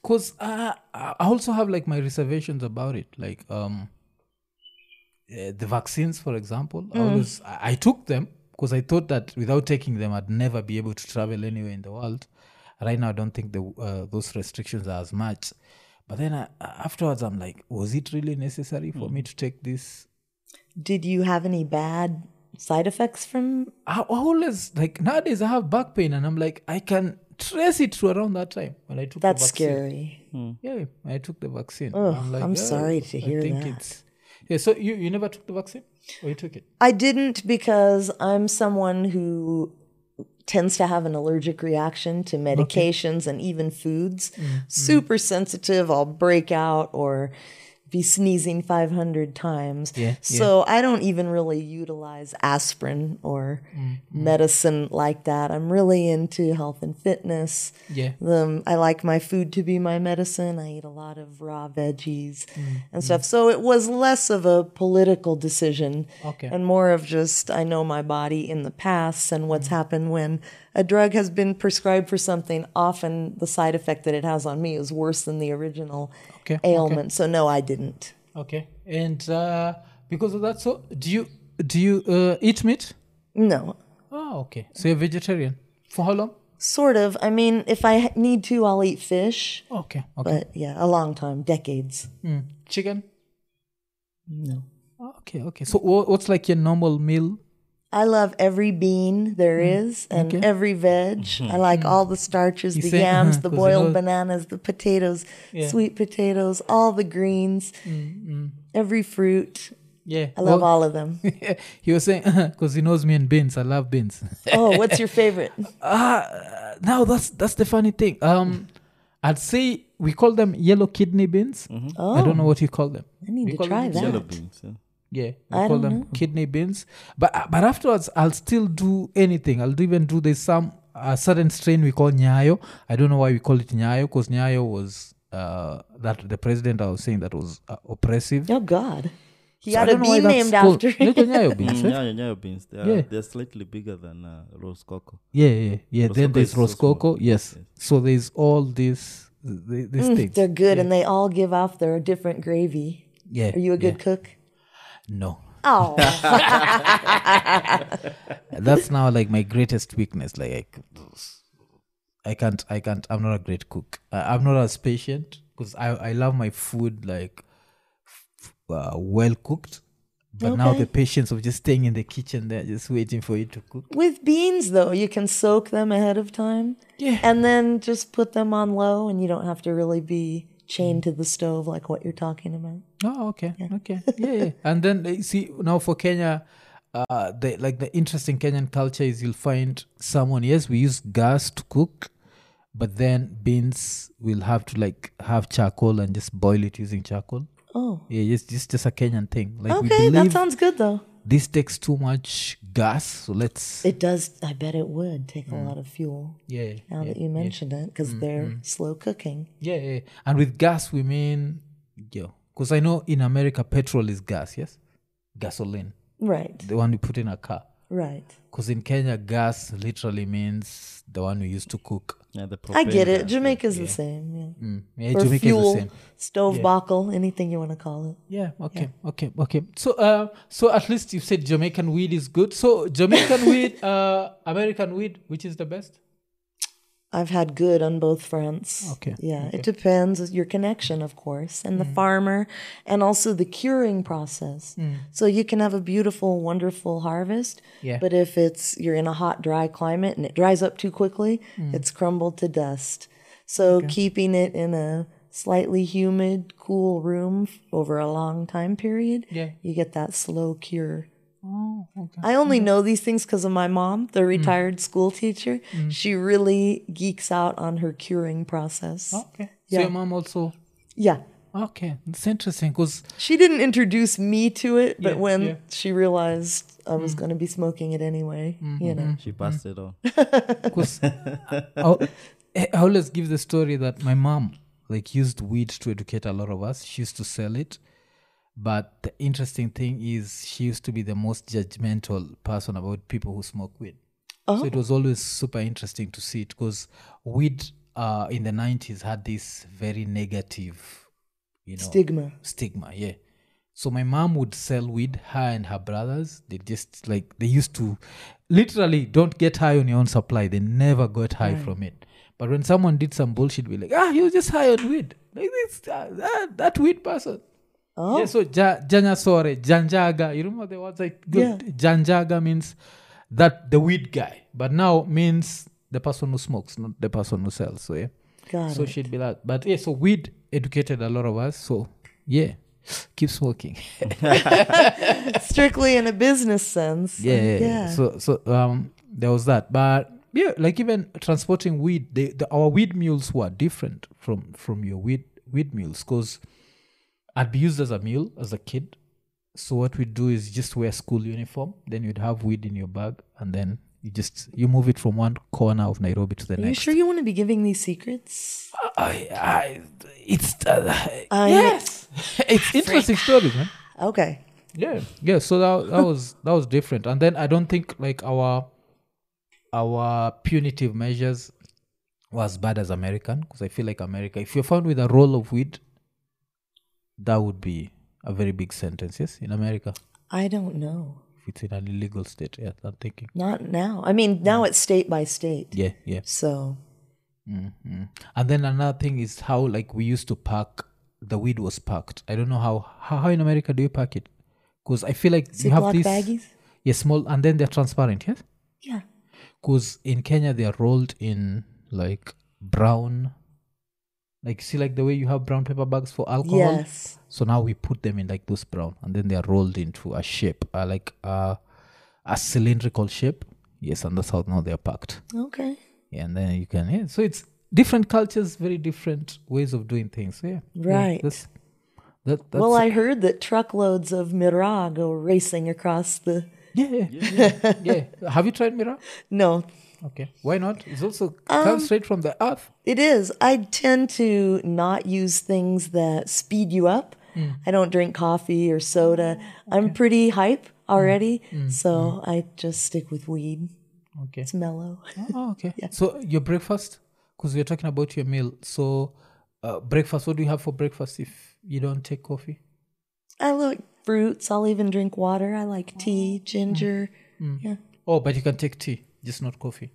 Speaker 2: Cause uh, I also have like my reservations about it. Like um, uh, the vaccines, for example. I always I, took them because I thought that without taking them, I'd never be able to travel anywhere in the world. Right now, I don't think the uh, those restrictions are as much. But then I, afterwards, I'm like, was it really necessary for me to take this?
Speaker 1: Did you have any bad side effects from
Speaker 2: I I always like nowadays I have back pain and I'm like I can trace it to around that time when I took
Speaker 1: that's
Speaker 2: the vaccine.
Speaker 1: scary.
Speaker 2: Yeah, I took the vaccine.
Speaker 1: Oh,
Speaker 2: I'm, like,
Speaker 1: I'm
Speaker 2: "Oh,
Speaker 1: sorry to hear
Speaker 2: I think
Speaker 1: that."
Speaker 2: it's yeah. So you you never took the vaccine, or you took it?
Speaker 1: I didn't because I'm someone who tends to have an allergic reaction to medications and even foods.
Speaker 2: Mm,
Speaker 1: Super sensitive, I'll break out or be sneezing 500 times.
Speaker 2: Yeah,
Speaker 1: so I don't even really utilize aspirin or
Speaker 2: Mm,
Speaker 1: medicine like that. I'm really into health and fitness.
Speaker 2: Yeah.
Speaker 1: Um, I like my food to be my medicine. I eat a lot of raw veggies
Speaker 2: Mm,
Speaker 1: and stuff. So it was less of a political decision
Speaker 2: Okay.
Speaker 1: and more of just I know my body in the past and what's happened when a drug has been prescribed for something. Often the side effect that it has on me is worse than the original
Speaker 2: Okay,
Speaker 1: ailment. So no, I didn't.
Speaker 2: Okay, and uh, because of that, so do you do you uh, eat meat?
Speaker 1: No,
Speaker 2: Oh, okay. So you're vegetarian for how long?
Speaker 1: sort of. I mean, if I need to, I'll eat fish.
Speaker 2: Okay, okay.
Speaker 1: But yeah, a long time, decades.
Speaker 2: Mm. Chicken?
Speaker 1: No.
Speaker 2: Okay, okay. So what's like your normal meal?
Speaker 1: I love every bean there mm. is and
Speaker 2: okay.
Speaker 1: every veg. Mm-hmm. I like mm-hmm. all the starches,
Speaker 2: You
Speaker 1: the
Speaker 2: say-
Speaker 1: yams, uh-huh, the
Speaker 2: 'cause you
Speaker 1: boiled
Speaker 2: know-
Speaker 1: bananas, the potatoes,
Speaker 2: Yeah.
Speaker 1: sweet potatoes, all the greens, mm-hmm. every fruit.
Speaker 2: Yeah.
Speaker 1: I love
Speaker 2: well,
Speaker 1: all of them. <laughs>
Speaker 2: he was saying uh-huh, because he knows me and beans. I love beans.
Speaker 1: Oh, <laughs> what's your favorite?
Speaker 2: Ah, now that's that's the funny thing. Um, I'd say we call them yellow kidney beans. Oh. I don't know what you call them.
Speaker 1: I need
Speaker 2: We
Speaker 1: to try
Speaker 2: them
Speaker 1: that.
Speaker 3: Yellow beans. Yeah.
Speaker 2: Yeah, we
Speaker 1: I
Speaker 2: call them
Speaker 1: know.
Speaker 2: kidney beans. But uh, but afterwards, I'll still do anything. I'll even do there's some a certain strain we call nyayo. I don't know why we call it nyayo because nyayo was uh that the president I was saying that was uh, oppressive.
Speaker 1: Oh God, he
Speaker 2: So I
Speaker 1: got a
Speaker 2: don't know why
Speaker 1: bean
Speaker 2: that's
Speaker 1: named
Speaker 2: called
Speaker 1: after. <laughs>
Speaker 2: little nyayo beans.
Speaker 3: Mm,
Speaker 2: eh?
Speaker 3: yeah, yeah, beans. They are,
Speaker 2: Yeah.
Speaker 3: They're slightly bigger than uh, rose cocoa.
Speaker 2: Yeah, yeah, yeah. then there's
Speaker 3: is so small.
Speaker 2: Roscoco. Yes. So there's all these th- these things.
Speaker 1: They're good, and they all give off their different gravy.
Speaker 2: Yeah.
Speaker 1: Are you a good
Speaker 2: yeah.
Speaker 1: cook?
Speaker 2: No.
Speaker 1: Oh, <laughs>
Speaker 2: That's now like my greatest weakness. Like I can't, I can't. I'm not a great cook. I, I'm not as patient because I, I love my food like uh, well cooked. But now the patience of just staying in the kitchen there, just waiting for it to cook.
Speaker 1: with beans though, you can soak them ahead of time.
Speaker 2: Yeah.
Speaker 1: and then just put them on low, and you don't have to really be chained to the stove like what you're talking about.
Speaker 2: Oh, okay, okay, yeah, yeah. And then you see now for Kenya, uh, the like the interesting Kenyan culture is you'll find someone. Yes, we use gas to cook, but then beans will have to like have charcoal and just boil it using charcoal.
Speaker 1: Oh,
Speaker 2: Yeah, it's just just a Kenyan thing. Like we
Speaker 1: okay, that sounds good though.
Speaker 2: This takes too much gas, so let's
Speaker 1: It does. I bet it would take a mm. lot of fuel.
Speaker 2: yeah.
Speaker 1: Now
Speaker 2: yeah,
Speaker 1: that you mentioned it, because mm, they're mm. slow cooking.
Speaker 2: yeah, yeah. And with gas, we mean yeah, because I know in America petrol is gas. Yes, gasoline,
Speaker 1: Right,
Speaker 2: the one we put in a car.
Speaker 1: right.
Speaker 2: Because in Kenya, gas literally means the one we use to cook.
Speaker 3: Yeah, the
Speaker 1: I get it.
Speaker 3: gas,
Speaker 1: Jamaica's the same. Yeah.
Speaker 2: Mm. Yeah,
Speaker 1: Or
Speaker 2: Jamaica
Speaker 1: fuel,
Speaker 2: is the same.
Speaker 1: stove buckle, anything you want to call it.
Speaker 2: Yeah. Okay. Okay. Okay. So, uh, so at least you said Jamaican weed is good. So Jamaican <laughs> weed, uh, American weed, which is the best?
Speaker 1: I've had good on both fronts.
Speaker 2: Okay,
Speaker 1: Yeah, it depends your connection, of course, and the mm. farmer, and also the curing process. Mm. So you can have a beautiful, wonderful harvest,
Speaker 2: Yeah.
Speaker 1: but if it's you're in a hot, dry climate and it dries up too quickly, mm. it's crumbled to dust. So keeping it in a slightly humid, cool room over a long time period,
Speaker 2: Yeah.
Speaker 1: you get that slow cure.
Speaker 2: Oh, okay.
Speaker 1: I only know these things because of my mom, the mm. retired school teacher. Mm. She really geeks out on her curing process.
Speaker 2: Okay. So your mom also.
Speaker 1: Yeah.
Speaker 2: Okay, it's interesting because
Speaker 1: She didn't introduce me to it, but
Speaker 2: Yeah,
Speaker 1: when
Speaker 2: yeah.
Speaker 1: she realized I was mm. going to be smoking it anyway, you mm-hmm, know. Mm-hmm.
Speaker 3: She passed it on. <laughs>
Speaker 2: because I, I always give the story that my mom like used weed to educate a lot of us. She used to sell it, but the interesting thing is she used to be the most judgmental person about people who smoke weed.
Speaker 1: Oh.
Speaker 2: So it was always super interesting to see it because weed uh, in the nineties had this very negative, you know,
Speaker 1: Stigma.
Speaker 2: stigma yeah. So my mom would sell weed her and her brothers. They just like they used to literally don't get high on your own supply. They never got high from it. But when someone did some bullshit be like ah you just high on weed. Like this uh, that, that weed person
Speaker 1: Oh,
Speaker 2: Yeah, so ja, Janyasore, Janjaga, you remember the words I
Speaker 1: Yeah.
Speaker 2: Janjaga means that the weed guy, but now means the person who smokes, not the person who sells. So yeah,
Speaker 1: got
Speaker 2: so
Speaker 1: it.
Speaker 2: she'd be that. But yeah, so weed educated a lot of us. So yeah, keep smoking. <laughs> <laughs>
Speaker 1: Strictly in a business sense.
Speaker 2: yeah, yeah, yeah.
Speaker 1: yeah.
Speaker 2: So so um, there was that, but yeah, like even transporting weed, they, the, our weed mules were different from from your weed weed mules because I'd be used as a mule as a kid. So what we do is just wear school uniform. Then you'd have weed in your bag, and then you just you move it from one corner of Nairobi to the next.
Speaker 1: Are you sure you want to be giving these secrets?
Speaker 2: I, I, it's uh,
Speaker 1: I-
Speaker 2: yes, <laughs> it's interesting story, man.
Speaker 1: Okay.
Speaker 2: Yeah, yeah. So that that was that was different, and then I don't think like our our punitive measures was as bad as American because I feel like America, if you're found with a roll of weed, that would be a very big sentence. Yes, in America,
Speaker 1: I don't know.
Speaker 2: if it's in an illegal state. Yeah, I'm thinking.
Speaker 1: Not now. I mean, now it's state by state.
Speaker 2: Yeah, yeah.
Speaker 1: So,
Speaker 2: mm And then another thing is how like we used to pack the weed was packed. I don't know how how, how in America do you pack it? Because I feel like you have these
Speaker 1: baggies?
Speaker 2: yeah small and then they're transparent. Yes.
Speaker 1: Yeah.
Speaker 2: because in Kenya they are rolled in like brown, like see like the way you have brown paper bags for alcohol.
Speaker 1: Yes.
Speaker 2: So now we put them in like those brown, and then they are rolled into a shape, uh, like uh, a cylindrical shape. Yes, and that's how now they are packed.
Speaker 1: Okay.
Speaker 2: Yeah, and then you can yeah. So it's different cultures, very different ways of doing things. So yeah, yeah,
Speaker 1: Right.
Speaker 2: that's, that, that's
Speaker 1: well, I heard that truckloads of miraa go racing across the.
Speaker 2: yeah, yeah, yeah. <laughs> Have you tried miraa?
Speaker 1: No,
Speaker 2: Okay, why not? It's also
Speaker 1: Um,
Speaker 2: comes straight from the earth.
Speaker 1: it is. I tend to not use things that speed you up. Hmm. I don't drink coffee or soda. I'm pretty hype already, hmm. Hmm. so I just stick with weed.
Speaker 2: Okay.
Speaker 1: It's mellow.
Speaker 2: Oh, oh okay. <laughs> So your breakfast, because we're talking about your meal. So uh, breakfast. What do you have for breakfast if you don't take coffee?
Speaker 1: I like fruits. I'll even drink water. I like tea, oh. ginger. Yeah.
Speaker 2: Oh, but you can take tea, just not coffee.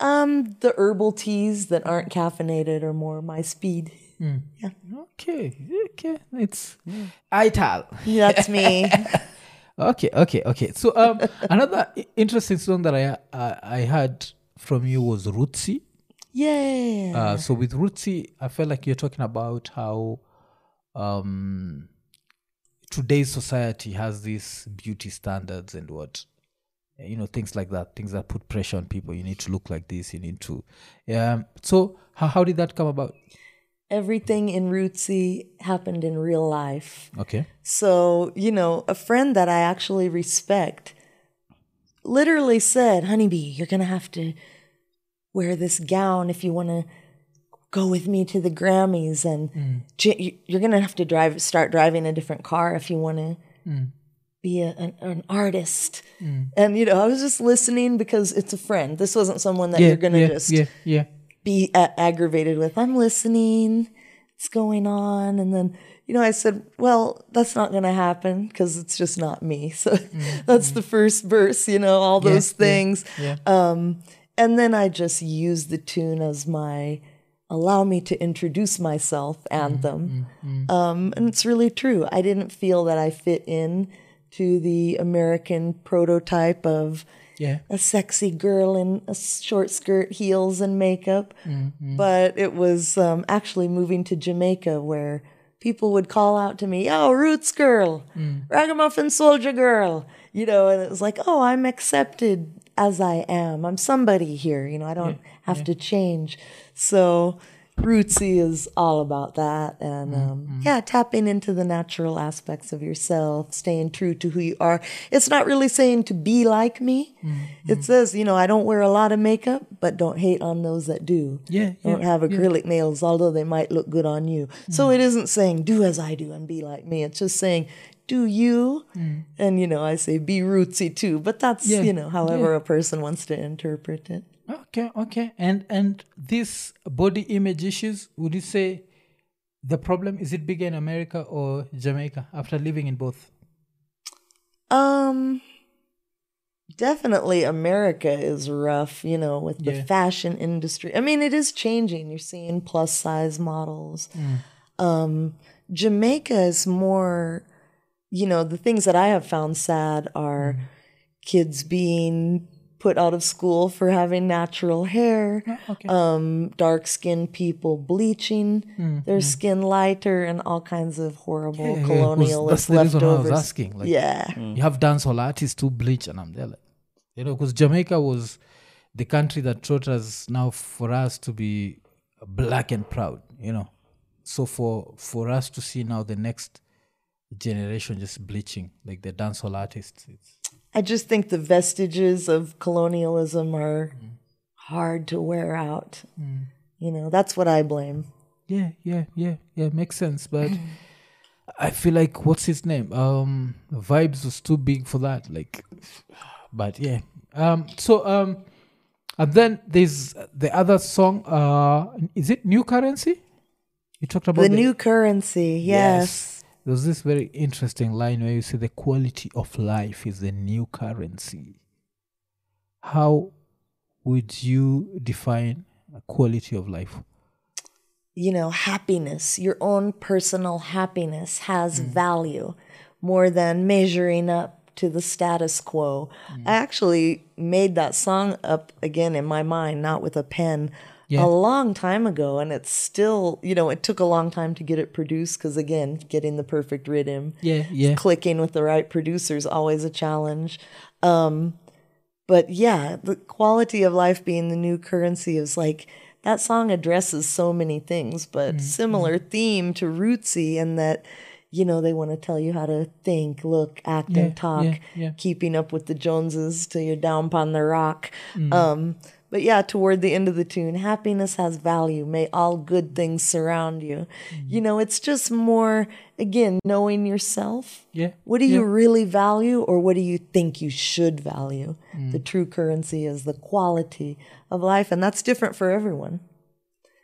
Speaker 1: Um, the herbal teas that aren't caffeinated are more my speed. Yeah,
Speaker 2: Okay. Okay. It's ital.
Speaker 1: that's me. <laughs>
Speaker 2: Okay. Okay. Okay. So um, <laughs> another interesting song that I uh, I heard from you was Rootsy.
Speaker 1: yeah.
Speaker 2: Uh, so with Rootsy, I felt like you're talking about how um, today's society has these beauty standards and what you know things like that things that put pressure on people. You need to look like this you need to um so how, how did that come about?
Speaker 1: Everything in Rootsy happened in real life.
Speaker 2: okay.
Speaker 1: So, you know, a friend that I actually respect literally said, Honeybee, you're going to have to wear this gown if you want to go with me to the Grammys. And j- you're going to have to drive, start driving a different car if you want to be a, an, an artist. And, you know, I was just listening because it's a friend. This wasn't someone that you're going to
Speaker 2: yeah,
Speaker 1: just
Speaker 2: yeah yeah
Speaker 1: be a- aggravated with. I'm listening. What's going on? And then, you know, I said, well, that's not going to happen because it's just not me. <laughs> So that's the first verse, you know, all those
Speaker 2: Mm-hmm. yeah,
Speaker 1: things.
Speaker 2: yeah.
Speaker 1: Um, and then I just used the tune as my allow me to introduce myself anthem.
Speaker 2: Mm-hmm.
Speaker 1: Um, and it's really true. I didn't feel that I fit in to the American prototype of
Speaker 2: yeah
Speaker 1: a sexy girl in a short skirt, heels, and makeup. But it was um, actually moving to Jamaica where people would call out to me, "Oh, Roots girl, ragamuffin soldier girl," you know, and it was like, "Oh, I'm accepted as I am. I'm somebody here. You know, I don't have to change." So. Rootsy is all about that. And um, mm-hmm. yeah, tapping into the natural aspects of yourself, staying true to who you are. It's not really saying to be like me. Mm-hmm. It says, you know, I don't wear a lot of makeup, but don't hate on those that do.
Speaker 2: Yeah,
Speaker 1: Don't
Speaker 2: yeah,
Speaker 1: have acrylic nails, although they might look good on you. So mm-hmm. it isn't saying do as I do and be like me. It's just saying do you. Mm. And, you know, I say be rootsy too. But that's,
Speaker 2: Yeah,
Speaker 1: you know, however a person wants to interpret it.
Speaker 2: Okay okay and and this body image issues would you say the problem is it bigger in america or jamaica after living in both
Speaker 1: Um, definitely America is rough, you know, with the
Speaker 2: Yeah.
Speaker 1: fashion industry. I mean, it is changing. You're seeing plus size models. Um, Jamaica is more, you know, the things that I have found sad are kids being put out of school for having natural hair, oh,
Speaker 2: okay.
Speaker 1: um, dark skinned people bleaching hmm, their hmm. skin lighter, and all kinds of horrible
Speaker 2: Yeah, yeah, 'cause
Speaker 1: colonialist
Speaker 2: that's the reason why I was
Speaker 1: leftovers.
Speaker 2: asking. Like,
Speaker 1: yeah. Hmm.
Speaker 2: You have dancehall artists who bleach, and I'm there, like, you know, because Jamaica was the country that taught us now for us to be black and proud, you know. So for for us to see now the next generation just bleaching, like the dancehall artists, it's
Speaker 1: I just think the vestiges of colonialism are hard to wear out. You know, that's what I blame.
Speaker 2: yeah, yeah, yeah, yeah, makes sense. But I feel like what's his name? Um, vibes was too big for that. Like, but yeah. Um, so um, and then there's the other song. Uh, is it New Currency? You talked about
Speaker 1: The new currency, yes.
Speaker 2: There was this very interesting line where you say the quality of life is the new currency. How would you define a quality of life?
Speaker 1: You know, happiness, your own personal happiness has mm. value more than measuring up to the status quo. Mm. I actually made that song up again in my mind, not with a pen.
Speaker 2: Yeah.
Speaker 1: A long time ago, and it's still, you know, it took a long time to get it produced because, again, getting the perfect rhythm.
Speaker 2: Yeah, yeah.
Speaker 1: clicking with the right producer is always a challenge. Um, but yeah, the quality of life being the new currency is like that song addresses so many things, but similar theme to Rootsy in that, you know, they want to tell you how to think, look, act,
Speaker 2: Yeah,
Speaker 1: and talk,
Speaker 2: yeah, yeah.
Speaker 1: keeping up with the Joneses till you're down upon the rock. Um, but yeah, toward the end of the tune, happiness has value. May all good things surround you. Mm-hmm. You know, it's just more, again, knowing yourself.
Speaker 2: Yeah.
Speaker 1: What do
Speaker 2: yeah.
Speaker 1: you really value, or what do you think you should value? Mm. The true currency is the quality of life, and that's different for everyone.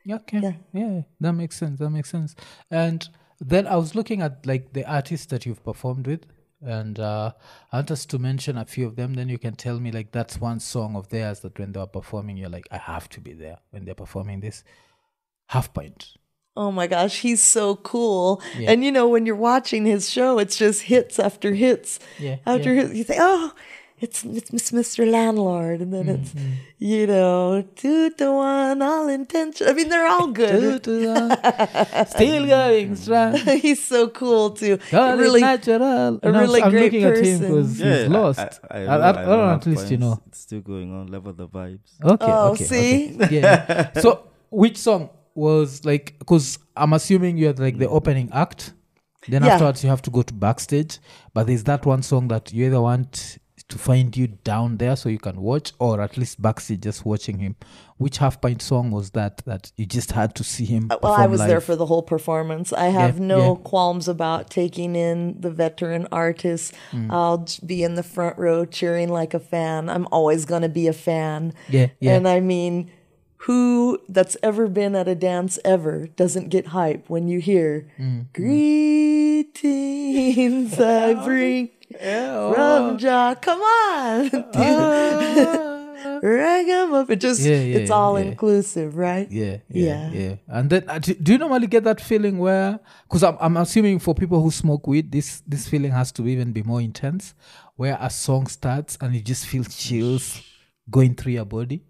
Speaker 2: Yeah, Okay. Yeah. that makes sense. That makes sense. And then I was looking at like the artists that you've performed with, and uh, I want us to mention a few of them. Then you can tell me like that's one song of theirs that when they were performing, you're like, I have to be there when they're performing this. Half pint.
Speaker 1: Oh my gosh, he's so cool.
Speaker 2: Yeah.
Speaker 1: And you know, when you're watching his show, it's just hits after hits
Speaker 2: Yeah,
Speaker 1: after
Speaker 2: yeah.
Speaker 1: hits. You think, oh, it's it's Mr. Landlord, and then it's
Speaker 2: Mm-hmm.
Speaker 1: you know two to one, all intention. I mean, they're all good. <laughs>
Speaker 2: Still going strong. <laughs>
Speaker 1: he's so cool too.
Speaker 2: God is
Speaker 1: really,
Speaker 2: natural.
Speaker 1: a
Speaker 2: And I'm-
Speaker 1: really
Speaker 2: I'm
Speaker 1: great
Speaker 2: looking at him
Speaker 1: person.
Speaker 2: because
Speaker 3: Yeah,
Speaker 2: he's lost.
Speaker 3: I, I, I,
Speaker 2: I- I-
Speaker 3: I,
Speaker 2: I don't know, at least you know.
Speaker 3: It's still going on. Level the vibes.
Speaker 2: Okay.
Speaker 1: Oh,
Speaker 2: okay,
Speaker 1: see?
Speaker 2: okay. <laughs> Yeah. so which song was like? Because I'm assuming you had like the opening act. Then
Speaker 1: Yeah.
Speaker 2: afterwards you have to go to backstage. But there's that one song that you either want to find you down there so you can watch, or at least backseat just watching him. Which half pint song was that that you just had to see him?
Speaker 1: Uh, Well, I
Speaker 2: perform
Speaker 1: was there for the whole performance. I have
Speaker 2: Yeah,
Speaker 1: no
Speaker 2: yeah.
Speaker 1: qualms about taking in the veteran artists.
Speaker 2: Mm.
Speaker 1: I'll be in the front row cheering like a fan. I'm always going to be a fan.
Speaker 2: Yeah, yeah.
Speaker 1: And I mean, who that's ever been at a dance ever doesn't get hype when you hear
Speaker 2: Mm,
Speaker 1: greetings <laughs> I bring from Jah. Come on. <laughs> <laughs> Ragamuffin. It just,
Speaker 2: Yeah, yeah,
Speaker 1: it's all
Speaker 2: yeah.
Speaker 1: inclusive, right?
Speaker 2: Yeah, yeah,
Speaker 1: Yeah.
Speaker 2: yeah. And then, uh, do, do you normally get that feeling where? Because I'm, I'm assuming for people who smoke weed, this this feeling has to even be more intense, where a song starts and you just feel chills going through your body.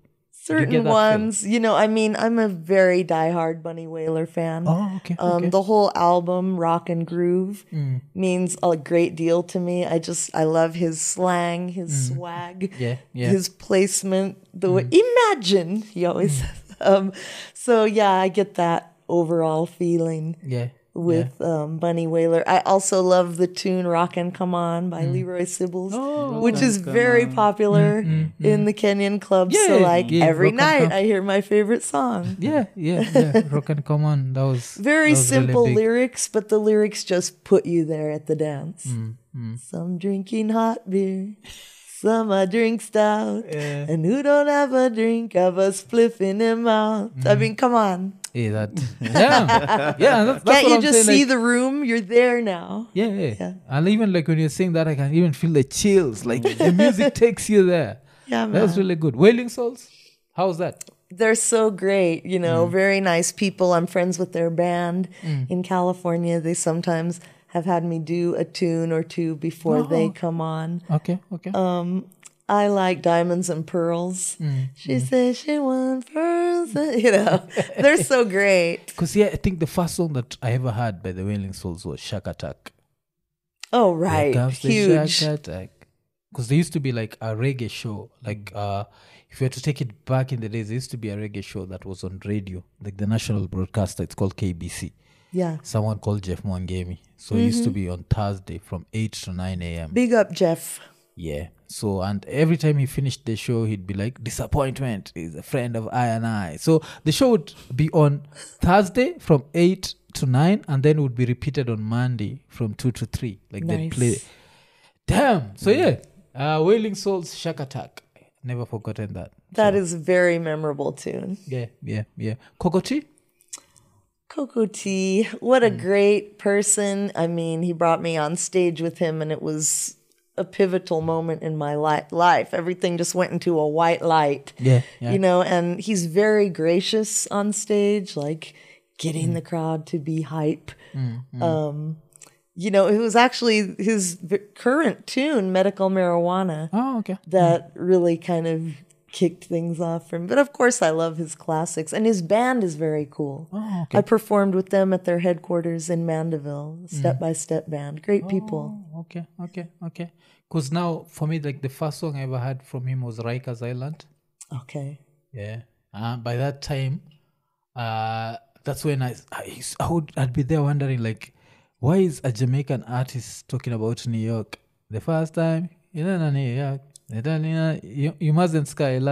Speaker 1: Certain ones. You know i mean i'm a very diehard bunny wailer fan.
Speaker 2: Oh, okay.
Speaker 1: um
Speaker 2: okay.
Speaker 1: the whole album rock and groove means a great deal to me. I just i love his slang his swag
Speaker 2: Yeah, yeah.
Speaker 1: his placement the way imagine he always says. <laughs> Um so yeah i get that overall feeling.
Speaker 2: Yeah.
Speaker 1: With um, Bunny Wailer. I also love the tune "Rockin' Come On" by
Speaker 2: Mm.
Speaker 1: Leroy Sibbles,
Speaker 2: Oh,
Speaker 1: which is very popular in the Kenyan clubs. so, like
Speaker 2: yeah,
Speaker 1: every night, I hear my favorite song. <laughs>
Speaker 2: Yeah, yeah, yeah. <laughs> Rock and come on. That was
Speaker 1: Very
Speaker 2: that was
Speaker 1: simple
Speaker 2: big.
Speaker 1: lyrics, but the lyrics just put you there at the dance.
Speaker 2: Mm,
Speaker 1: Some drinking hot beer, <laughs> some I drink stout, and who don't have a drink of a spliff in him out.
Speaker 2: Mm.
Speaker 1: I mean, come on.
Speaker 2: Yeah, that. Yeah, yeah. That's, that's
Speaker 1: Can't you
Speaker 2: I'm
Speaker 1: just
Speaker 2: saying,
Speaker 1: see
Speaker 2: like-
Speaker 1: the room? You're there now.
Speaker 2: Yeah, yeah,
Speaker 1: Yeah.
Speaker 2: And even like when you're saying that, I can even feel the chills. Like mm. the music takes you there.
Speaker 1: Yeah, man.
Speaker 2: That's really good. Wailing Souls, how's that?
Speaker 1: they're so great, you know, mm. very nice people. I'm friends with their band mm. in California. They sometimes have had me do a tune or two before they oh. come on.
Speaker 2: Okay, okay.
Speaker 1: Um, I like Diamonds and Pearls. She says she wants pearls. You know, they're so great. <laughs>
Speaker 2: Because yeah, I think the first song that I ever heard by the Wailing Souls was Shack Attack.
Speaker 1: Oh, right. Huge.
Speaker 2: Because there used to be like a reggae show. Like uh if you had to take it back in the days, there used to be a reggae show that was on radio, like the national broadcaster. It's called KBC.
Speaker 1: Yeah.
Speaker 2: Someone called Jeff Mwangemi. So it used to be on Thursday from 8 to 9 a.m.
Speaker 1: Big up, Jeff.
Speaker 2: Yeah. So and every time he finished the show, he'd be like, "Disappointment is a friend of I and I." So the show would be on Thursday from eight to nine, and then would be repeated on Monday from two to three. Like they
Speaker 1: Nice.
Speaker 2: play. Damn. So yeah, uh, Wailing Souls Shack Attack. Never forgotten that.
Speaker 1: That is a very memorable tune.
Speaker 2: Yeah, yeah, yeah. Kokoti.
Speaker 1: Cocoa Tea, what a great person. I mean, he brought me on stage with him, and it was a pivotal moment in my li- life. Everything just went into a white light.
Speaker 2: Yeah, yeah.
Speaker 1: You know, and he's very gracious on stage, like getting mm. the crowd to be hype. Mm-hmm. Um, you know, it was actually his current tune, Medical Marijuana,
Speaker 2: Oh, okay.
Speaker 1: that mm. really kind of kicked things off for him. But of course, I love his classics, and his band is very cool.
Speaker 2: Oh, okay.
Speaker 1: I performed with them at their headquarters in Mandeville, Step by Step Band. Great people.
Speaker 2: Oh, okay, okay, okay. Because now, for me, like the first song I ever heard from him was Rikers Island.
Speaker 1: Okay.
Speaker 2: Yeah. Uh, by that time, uh, that's when I, I, I would I'd be there wondering like, why is a Jamaican artist talking about New York the first time? You know, New York. You You, mustn't.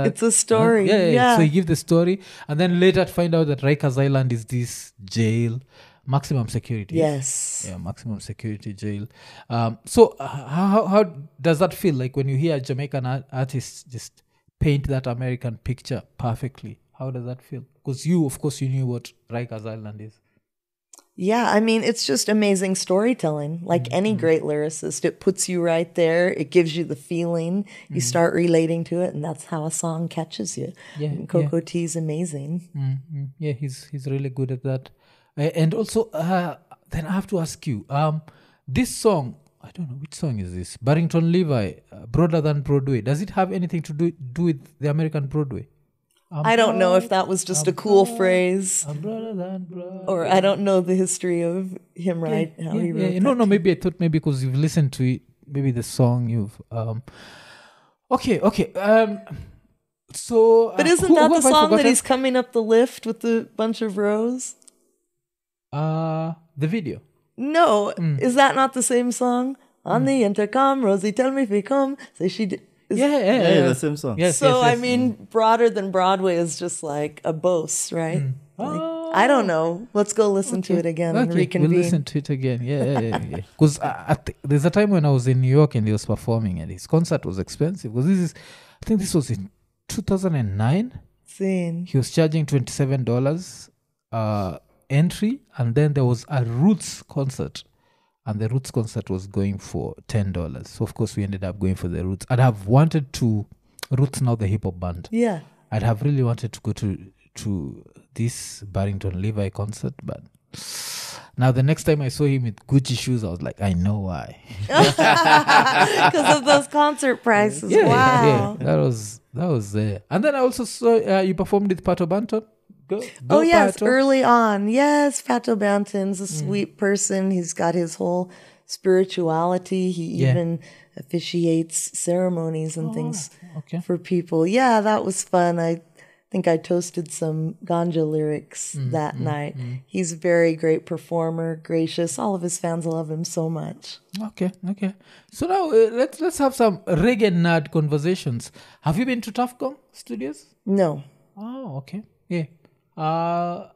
Speaker 1: It's a story.
Speaker 2: Yeah, yeah, yeah. So you give the story, and then later find out that Rikers Island is this jail, maximum security.
Speaker 1: Yes.
Speaker 2: Yeah, maximum security jail. Um, so uh, how, how does that feel like when you hear a Jamaican art- artist just paint that American picture perfectly? How does that feel? Because you, of course, you knew what Rikers Island is.
Speaker 1: Yeah, I mean, it's just amazing storytelling. Like
Speaker 2: Mm-hmm.
Speaker 1: any great lyricist, it puts you right there. It gives you the feeling.
Speaker 2: Mm-hmm.
Speaker 1: You start relating to it, and that's how a song catches you.
Speaker 2: Yeah,
Speaker 1: And Cocoa Tea is amazing.
Speaker 2: mm Yeah, he's he's really good at that. Uh, and also, uh, then I have to ask you, um, this song. I don't know which song is this. Barrington Levy, uh, broader than Broadway. Does it have anything to do do with the American Broadway?
Speaker 1: I don't know if that was just a cool phrase,
Speaker 2: I'm broader than Broadway.
Speaker 1: or I don't know the history of him, right? how
Speaker 2: yeah,
Speaker 1: he
Speaker 2: yeah,
Speaker 1: wrote
Speaker 2: yeah. No, no. Maybe I thought maybe because you've listened to it, maybe the song you've. um Okay, okay. Um So,
Speaker 1: But
Speaker 2: uh,
Speaker 1: isn't
Speaker 2: who-
Speaker 1: that the song that he's coming up the lift with the bunch of rows?
Speaker 2: Uh the video.
Speaker 1: No,
Speaker 2: Mm.
Speaker 1: is that not the same song? On the intercom, Rosie, tell me if you come. Say she did. Is-
Speaker 2: Yeah, yeah, yeah.
Speaker 3: Yeah,
Speaker 2: yeah.
Speaker 3: the same song.
Speaker 2: Yes,
Speaker 1: So
Speaker 2: yes,
Speaker 1: I
Speaker 2: yes.
Speaker 1: mean, broader than Broadway is just like a boast, right? Like, I don't know. Let's go listen to it again and
Speaker 2: Oh. Okay,
Speaker 1: reconvene.
Speaker 2: we'll listen to it again. Yeah, yeah, yeah. yeah. Because there's a time when I was in New York and he was performing, and his concert was expensive. Because this is, I think this was in 2009.
Speaker 1: Scene.
Speaker 2: he was charging $27 uh entry and then there was a roots concert and the roots concert was going for $10 so of course we ended up going for the roots. I'd have wanted to roots now the hip hop band.
Speaker 1: Yeah.
Speaker 2: i'd have really wanted to go to to this barrington levy concert but now the next time i saw him with gucci shoes i was like i know why. <laughs>
Speaker 1: Because of those concert prices.
Speaker 2: yeah,
Speaker 1: wow.
Speaker 2: yeah, that was that was there. And then i also saw uh, you performed with pato banton go, go
Speaker 1: Oh yes,
Speaker 2: Pato.
Speaker 1: early on. Yes, Pato Banton's a
Speaker 2: Mm.
Speaker 1: sweet person. He's got his whole spirituality. He
Speaker 2: Yeah.
Speaker 1: even officiates ceremonies and things
Speaker 2: Oh, okay
Speaker 1: for people. Yeah, that was fun. I think I toasted some ganja lyrics
Speaker 2: Mm,
Speaker 1: that night. He's a very great performer, gracious. All of his fans love him so much.
Speaker 2: Okay, okay. So now uh, let's let's have some reggae nerd conversations. Have you been to Gong Studios?
Speaker 1: No.
Speaker 2: Oh, okay. Yeah. Uh,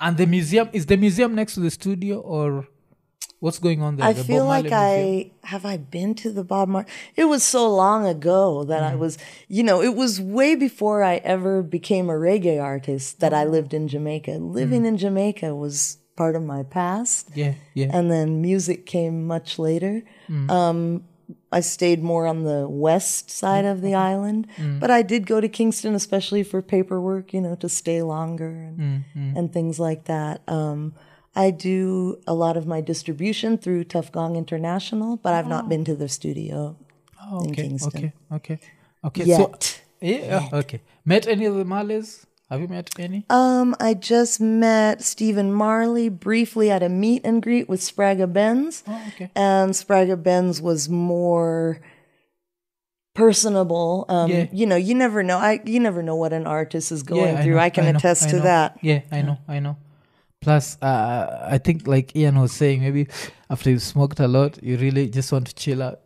Speaker 2: and the museum is the museum next to the studio or what's going on there?
Speaker 1: I
Speaker 2: The
Speaker 1: feel
Speaker 2: Bob
Speaker 1: like
Speaker 2: Museum?
Speaker 1: I have I been to the Bob Marley. It was so long ago that
Speaker 2: Mm.
Speaker 1: I was, you know, it was way before I ever became a reggae artist that. I lived in Jamaica. Living
Speaker 2: Mm.
Speaker 1: in Jamaica was part of my past,
Speaker 2: Yeah, yeah.
Speaker 1: and then music came much later.
Speaker 2: Mm.
Speaker 1: Um, I stayed more on the west side of the mm-hmm. island, mm. but I did go to Kingston, especially for paperwork, you know, to stay longer and, mm-hmm. and things like that. Um, I do a lot of my distribution through Tuff Gong International, but I've not oh. been to the studio
Speaker 2: Oh,
Speaker 1: in
Speaker 2: okay,
Speaker 1: Kingston
Speaker 2: okay, okay, okay. So,
Speaker 1: yet.
Speaker 2: yeah, okay. Met any of the Marleys? Have you met any?
Speaker 1: Um, I just met Stephen Marley briefly at a meet and greet with Spragga Benz.
Speaker 2: Oh, okay.
Speaker 1: and Spragga Benz was more personable. Um,
Speaker 2: Yeah.
Speaker 1: You know, you never know. I you never know what an artist is going
Speaker 2: Yeah,
Speaker 1: through.
Speaker 2: know,
Speaker 1: I can
Speaker 2: know,
Speaker 1: attest
Speaker 2: I
Speaker 1: to that.
Speaker 2: Yeah, I know, I know. Plus, uh, I think like Ian was saying, maybe after you smoked a lot, you really just want to chill out.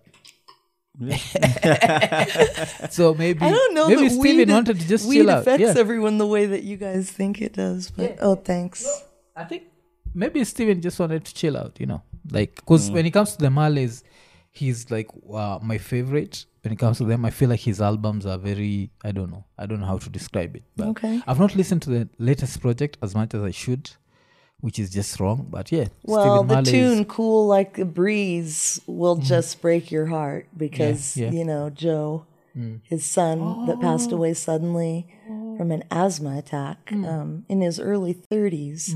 Speaker 2: <laughs> so maybe
Speaker 1: I don't know.
Speaker 2: Maybe Steven wanted to just
Speaker 1: weed
Speaker 2: chill out.
Speaker 1: affects
Speaker 2: Yeah.
Speaker 1: everyone the way that you guys think it does. But oh, thanks.
Speaker 2: I think maybe Steven just wanted to chill out, you know, like because when it comes to the Marleys, he's like uh, my favorite. When it comes to them, I feel like his albums are very. I don't know. I don't know how to describe it. But
Speaker 1: Okay.
Speaker 2: I've not listened to the latest project as much as I should, which is just wrong. But yeah,
Speaker 1: Well,
Speaker 2: Stephen
Speaker 1: the
Speaker 2: Marley is-
Speaker 1: tune "Cool Like a Breeze" will mm. just break your heart because
Speaker 2: yeah.
Speaker 1: you know Joe, mm. his son that passed oh. away suddenly from an asthma attack mm. um, in his early 30s.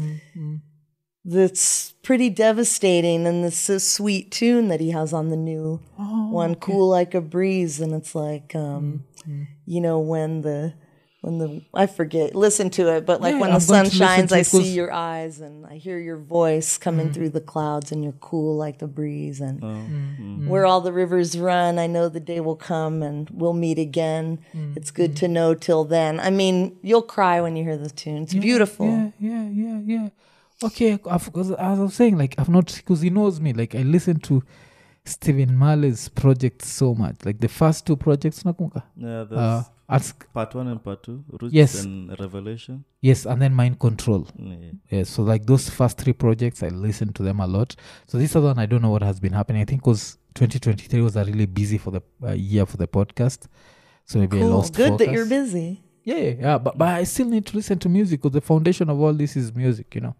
Speaker 1: That's pretty devastating, and this is a sweet tune that he has on the new oh, one, "Cool Like a Breeze," and it's like, um, you know, when the when the I forget, listen to it, but like
Speaker 2: Yeah,
Speaker 1: when
Speaker 2: I'm
Speaker 1: the sun shines, I see your eyes and I hear your voice coming mm. through the clouds, and you're cool like the breeze, and oh. mm. Mm. where all the rivers run, I know the day will come and we'll meet again. It's good to know till then. I mean, you'll cry when you hear the tune. It's beautiful.
Speaker 2: Yeah, yeah, yeah, yeah. Okay, I've, cause as I was saying, like I've not because he knows me. Like I listen to Stephen Marley's projects so much. Like the first two projects, nakumbuka.
Speaker 3: Yeah, there's
Speaker 2: Uh, ask
Speaker 3: part one and part two. Roots
Speaker 2: Yes.
Speaker 3: and Revelation.
Speaker 2: yes, and then Mind Control.
Speaker 3: Yeah.
Speaker 2: Yeah, so like those first three projects, I listened to them a lot. So this other one, I don't know what has been happening. I think was 2023 was a really busy for the uh, year for the podcast. So maybe I
Speaker 1: Cool.
Speaker 2: lost
Speaker 1: Good that you're busy.
Speaker 2: Yeah, yeah, yeah. But, but I still need to listen to music because the foundation of all this is music, you know.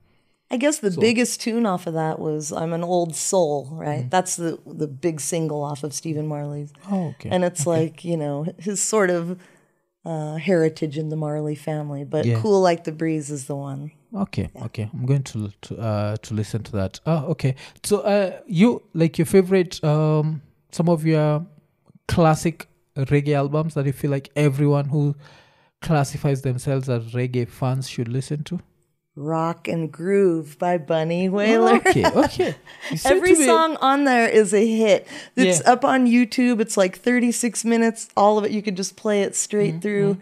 Speaker 1: I guess the biggest tune off of that was "I'm an Old Soul," right? That's the the big single off of Stephen Marley's,
Speaker 2: Oh, okay.
Speaker 1: and it's like you know his sort of uh, heritage in the Marley family. But
Speaker 2: Yeah.
Speaker 1: "Cool Like the Breeze" is the one.
Speaker 2: Okay, okay. I'm going to to uh to listen to that. Oh, okay. So uh you like your favorite um some of your classic reggae albums that you feel like everyone who classifies themselves as reggae fans should listen to?
Speaker 1: "Rock and Groove" by Bunny Wailer.
Speaker 2: Okay, okay. <laughs>
Speaker 1: Every song on there is a hit. It's
Speaker 2: Yeah.
Speaker 1: up on YouTube. It's like 36 minutes. All of it, you could just play it
Speaker 2: Mm,
Speaker 1: straight through.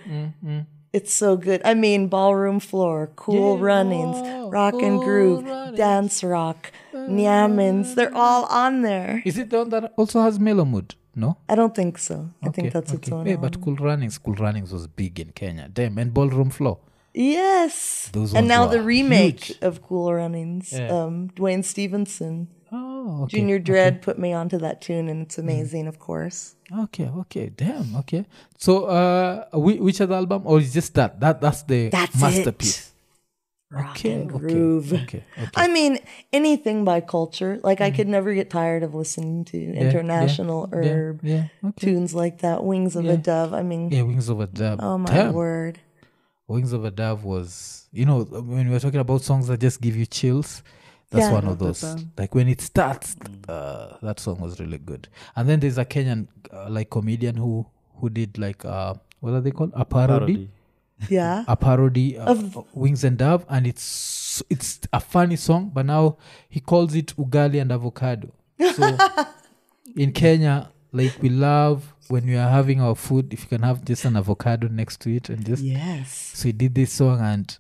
Speaker 1: It's so good. I mean, Ballroom Floor, Cool
Speaker 2: Yeah.
Speaker 1: Runnings,
Speaker 2: Oh,
Speaker 1: Rock and Groove,
Speaker 2: Runnings.
Speaker 1: Dance Rock, Nyamins. They're all on there.
Speaker 2: Is it the one that also has Mellow Mood? No?
Speaker 1: I don't think so. I think
Speaker 2: Okay,
Speaker 1: that's its
Speaker 2: okay.
Speaker 1: own.
Speaker 2: Yeah, but Cool Runnings, Cool Runnings was big in Kenya. Damn, and Ballroom Floor.
Speaker 1: Yes.
Speaker 2: Those
Speaker 1: and
Speaker 2: ones
Speaker 1: now
Speaker 2: were
Speaker 1: the remake
Speaker 2: huge.
Speaker 1: of Cool Runnings,
Speaker 2: Yeah.
Speaker 1: um, Dwayne Stephenson.
Speaker 2: Oh, okay.
Speaker 1: Junior Dread put me onto that tune, and it's amazing, of course.
Speaker 2: Okay, okay, damn, okay. So, uh, whi- which other album, or is just that? That that's the
Speaker 1: That's
Speaker 2: masterpiece.
Speaker 1: it. Rock
Speaker 2: Okay,
Speaker 1: and
Speaker 2: okay,
Speaker 1: groove.
Speaker 2: okay, okay.
Speaker 1: I mean, anything by culture. Like I could never get tired of listening to.
Speaker 2: Yeah,
Speaker 1: international
Speaker 2: yeah,
Speaker 1: herb
Speaker 2: Yeah, okay.
Speaker 1: tunes like that. Wings of
Speaker 2: Yeah.
Speaker 1: a Dove. I mean,
Speaker 2: Yeah, Wings of a Dove.
Speaker 1: oh my
Speaker 2: Damn.
Speaker 1: word.
Speaker 2: Wings of a Dove was, you know, when we were talking about songs that just give you chills, that's
Speaker 1: Yeah.
Speaker 2: one of those. Like when it starts, uh, that song was really good. And then there's a Kenyan uh, like comedian who who did like uh, what are they called? A parody.
Speaker 3: Parody.
Speaker 1: Yeah.
Speaker 2: a parody uh, <laughs>
Speaker 1: Of-
Speaker 2: of Wings and Dove, and it's it's a funny song, but now he calls it ugali and avocado. So <laughs> in Kenya, like we love when we are having our food, if you can have just an avocado next to it, and just
Speaker 1: Yes.
Speaker 2: so he did this song, and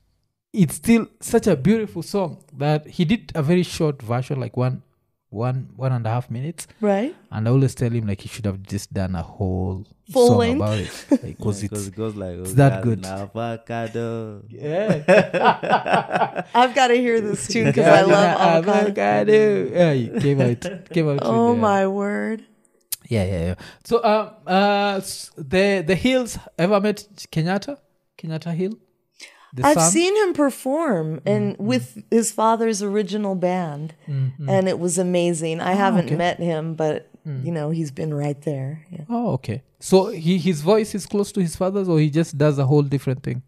Speaker 2: it's still such a beautiful song that he did a very short version, like one one one and a half minutes.
Speaker 1: Right?
Speaker 2: And I always tell him like he should have just done a whole
Speaker 1: Full
Speaker 2: song
Speaker 1: length?
Speaker 2: about it, <laughs> like, cause
Speaker 3: Yeah,
Speaker 2: it's
Speaker 3: it goes like
Speaker 2: it's that good."
Speaker 3: avocado.
Speaker 2: yeah. <laughs>
Speaker 1: I've got to hear this tune because <laughs> I love avocado.
Speaker 2: avocado. Yeah, you came out, came out.
Speaker 1: Oh my word.
Speaker 2: Yeah, yeah, yeah. So, um, uh, the the Hills ever met Kenyatta? Kenyatta Hill. The
Speaker 1: I've
Speaker 2: son?
Speaker 1: seen him perform and
Speaker 2: Mm-hmm.
Speaker 1: with his father's original band, and it was amazing. I haven't
Speaker 2: okay.
Speaker 1: met him, but you know, he's been right there. Yeah.
Speaker 2: Oh, okay. So he his voice is close to his father's, or he just does a whole different thing.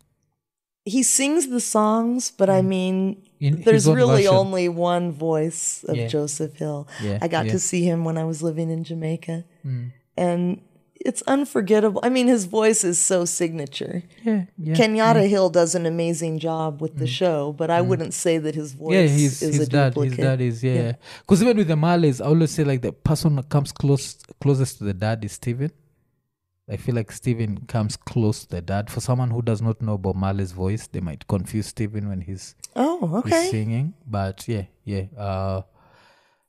Speaker 1: He sings the songs, but I mean,
Speaker 2: Mm. In
Speaker 1: there's really
Speaker 2: version.
Speaker 1: only one voice of
Speaker 2: Yeah.
Speaker 1: Joseph Hill.
Speaker 2: Yeah,
Speaker 1: I got
Speaker 2: yeah.
Speaker 1: to see him when I was living in Jamaica.
Speaker 2: Mm.
Speaker 1: And it's unforgettable. I mean, his voice is so signature.
Speaker 2: Yeah, yeah.
Speaker 1: Kenyatta Hill does an amazing job with the show, but I wouldn't say that his voice
Speaker 2: Mm. yeah, his
Speaker 1: is
Speaker 2: his
Speaker 1: a
Speaker 2: dad.
Speaker 1: duplicate.
Speaker 2: His dad is yeah. Because even with the Marleys, I always say like the person that comes close closest to the dad is Steven. I feel like Steven comes close to the dad. For someone who does not know Bob Marley's voice, they might confuse Steven when he's
Speaker 1: Oh,
Speaker 2: he's
Speaker 1: okay.
Speaker 2: singing. But yeah, yeah, uh,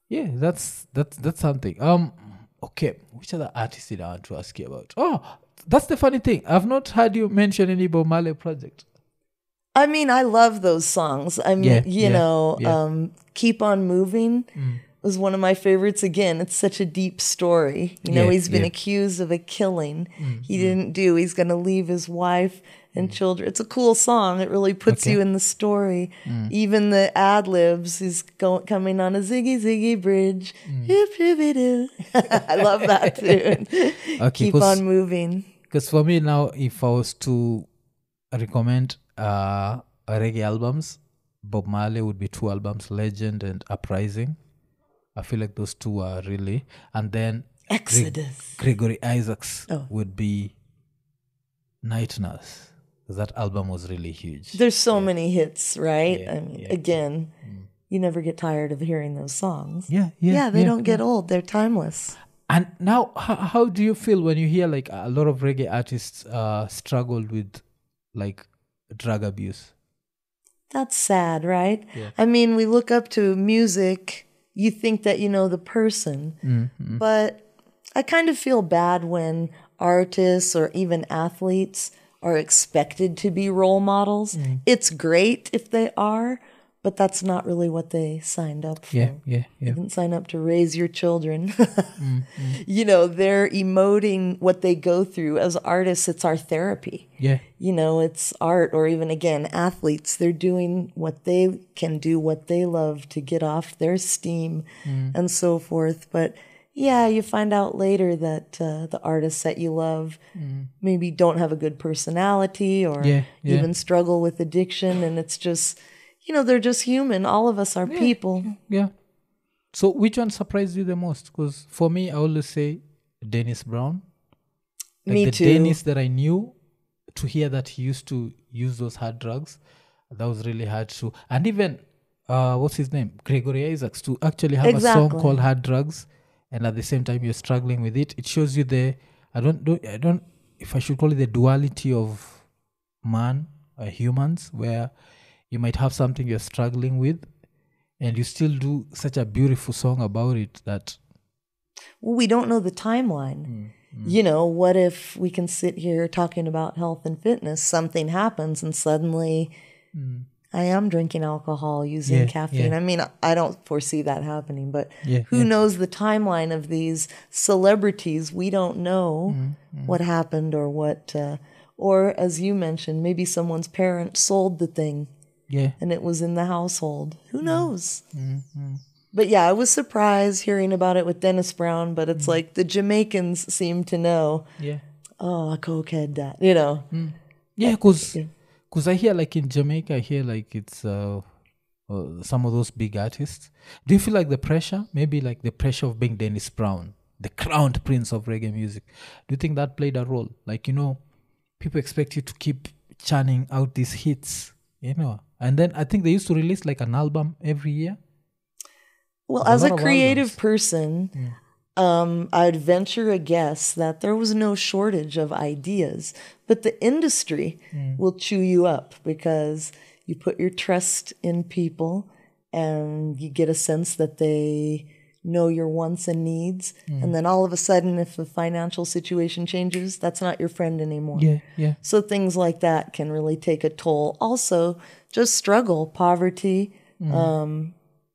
Speaker 2: yeah. That's that's that's something. Um, okay. Which other artist did I want to ask you about? Oh, that's the funny thing. I've not heard you mention any Bob Marley project.
Speaker 1: I mean, I love those songs. I mean,
Speaker 2: Yeah,
Speaker 1: you
Speaker 2: yeah,
Speaker 1: know,
Speaker 2: yeah. Mm.
Speaker 1: um, Keep on Moving was one of my favorites. Again, it's such a deep story. You know,
Speaker 2: Yeah,
Speaker 1: he's been
Speaker 2: yeah.
Speaker 1: accused of a killing
Speaker 2: Mm,
Speaker 1: he didn't do. He's going to leave his wife and children. It's a cool song. It really puts
Speaker 2: Okay.
Speaker 1: you in the story.
Speaker 2: Mm.
Speaker 1: Even the ad libs, he's going coming on a ziggy ziggy bridge.
Speaker 2: Mm.
Speaker 1: Hip, hippy, doo. I love that <laughs> tune.
Speaker 2: Okay,
Speaker 1: Keep on moving.
Speaker 2: Because for me now, if I was to recommend uh, reggae albums, Bob Marley would be two albums, Legend and Uprising. I feel like those two are really. And then Gre-
Speaker 1: Exodus.
Speaker 2: Gregory Isaacs
Speaker 1: Oh.
Speaker 2: would be Night Nurse. That album was really huge.
Speaker 1: There's so many hits, right?
Speaker 2: Yeah,
Speaker 1: I mean,
Speaker 2: yeah. Mm.
Speaker 1: again, you never get tired of hearing those songs.
Speaker 2: yeah, yeah.
Speaker 1: Yeah, they
Speaker 2: yeah,
Speaker 1: don't get old. They're timeless.
Speaker 2: And now, how, how do you feel when you hear like a lot of reggae artists uh, struggled with like drug abuse?
Speaker 1: That's sad, right?
Speaker 2: Yeah.
Speaker 1: I mean, we look up to music, you think that you know the person,
Speaker 2: Mm-hmm.
Speaker 1: but I kind of feel bad when artists or even athletes are expected to be role models.
Speaker 2: Mm.
Speaker 1: It's great if they are, but that's not really what they signed up for.
Speaker 2: Yeah, yeah, yeah.
Speaker 1: They didn't sign up to raise your children. <laughs>
Speaker 2: Mm,
Speaker 1: You know, they're emoting what they go through. As artists, it's our therapy.
Speaker 2: Yeah,
Speaker 1: You know, it's art, or even again, athletes. They're doing what they can do, what they love to get off their steam
Speaker 2: Mm.
Speaker 1: and so forth. But yeah, you find out later that uh, the artists that you love maybe don't have a good personality or
Speaker 2: Mm. Yeah, yeah.
Speaker 1: even struggle with addiction. And it's just, you know, they're just human. All of us are people.
Speaker 2: yeah. So, which one surprised you the most? Because for me, I always say Dennis Brown. Like
Speaker 1: Me
Speaker 2: the
Speaker 1: too.
Speaker 2: Dennis that I knew, to hear that he used to use those hard drugs, that was really hard to. And even, uh, what's his name? Gregory Isaacs, to actually have a song called Hard Drugs, and at the same time you're struggling with it. It shows you the, I don't, do I don't, if I should call it the duality of man or humans, where you might have something you're struggling with, and you still do such a beautiful song about it that
Speaker 1: Well, we don't know the timeline. Mm, mm. You know, what if we can sit here talking about health and fitness, something happens and suddenly mm. I am drinking alcohol, using
Speaker 2: Yeah,
Speaker 1: caffeine.
Speaker 2: yeah.
Speaker 1: I mean, I don't foresee that happening, but
Speaker 2: Yeah,
Speaker 1: who knows the timeline of these celebrities? We don't know what happened or what, uh, or as you mentioned, maybe someone's parent sold the thing
Speaker 2: yeah,
Speaker 1: and it was in the household.
Speaker 2: Mm.
Speaker 1: Who knows?
Speaker 2: Mm-hmm.
Speaker 1: But yeah, I was surprised hearing about it with Dennis Brown, but
Speaker 2: Mm.
Speaker 1: it's like the Jamaicans seem to know,
Speaker 2: yeah.
Speaker 1: oh, a cokehead that, you know.
Speaker 2: Yeah, because
Speaker 1: Yeah.
Speaker 2: I hear like in Jamaica, I hear like it's uh, uh, some of those big artists. Do you feel like the pressure? Maybe like the pressure of being Dennis Brown, the crowned <laughs> prince of reggae music. Do you think that played a role? Like you know, people expect you to keep churning out these hits, you know. And then I think they used to release like an album every year.
Speaker 1: Well,
Speaker 2: There's
Speaker 1: as
Speaker 2: a
Speaker 1: a creative person, um, I'd venture a guess that there was no shortage of ideas, but the industry will chew you up because you put your trust in people and you get a sense that they know your wants and needs. And then all of a sudden, if the financial situation changes, that's not your friend anymore.
Speaker 2: Yeah, yeah,
Speaker 1: So things like that can really take a toll. Also, just struggle, poverty, um,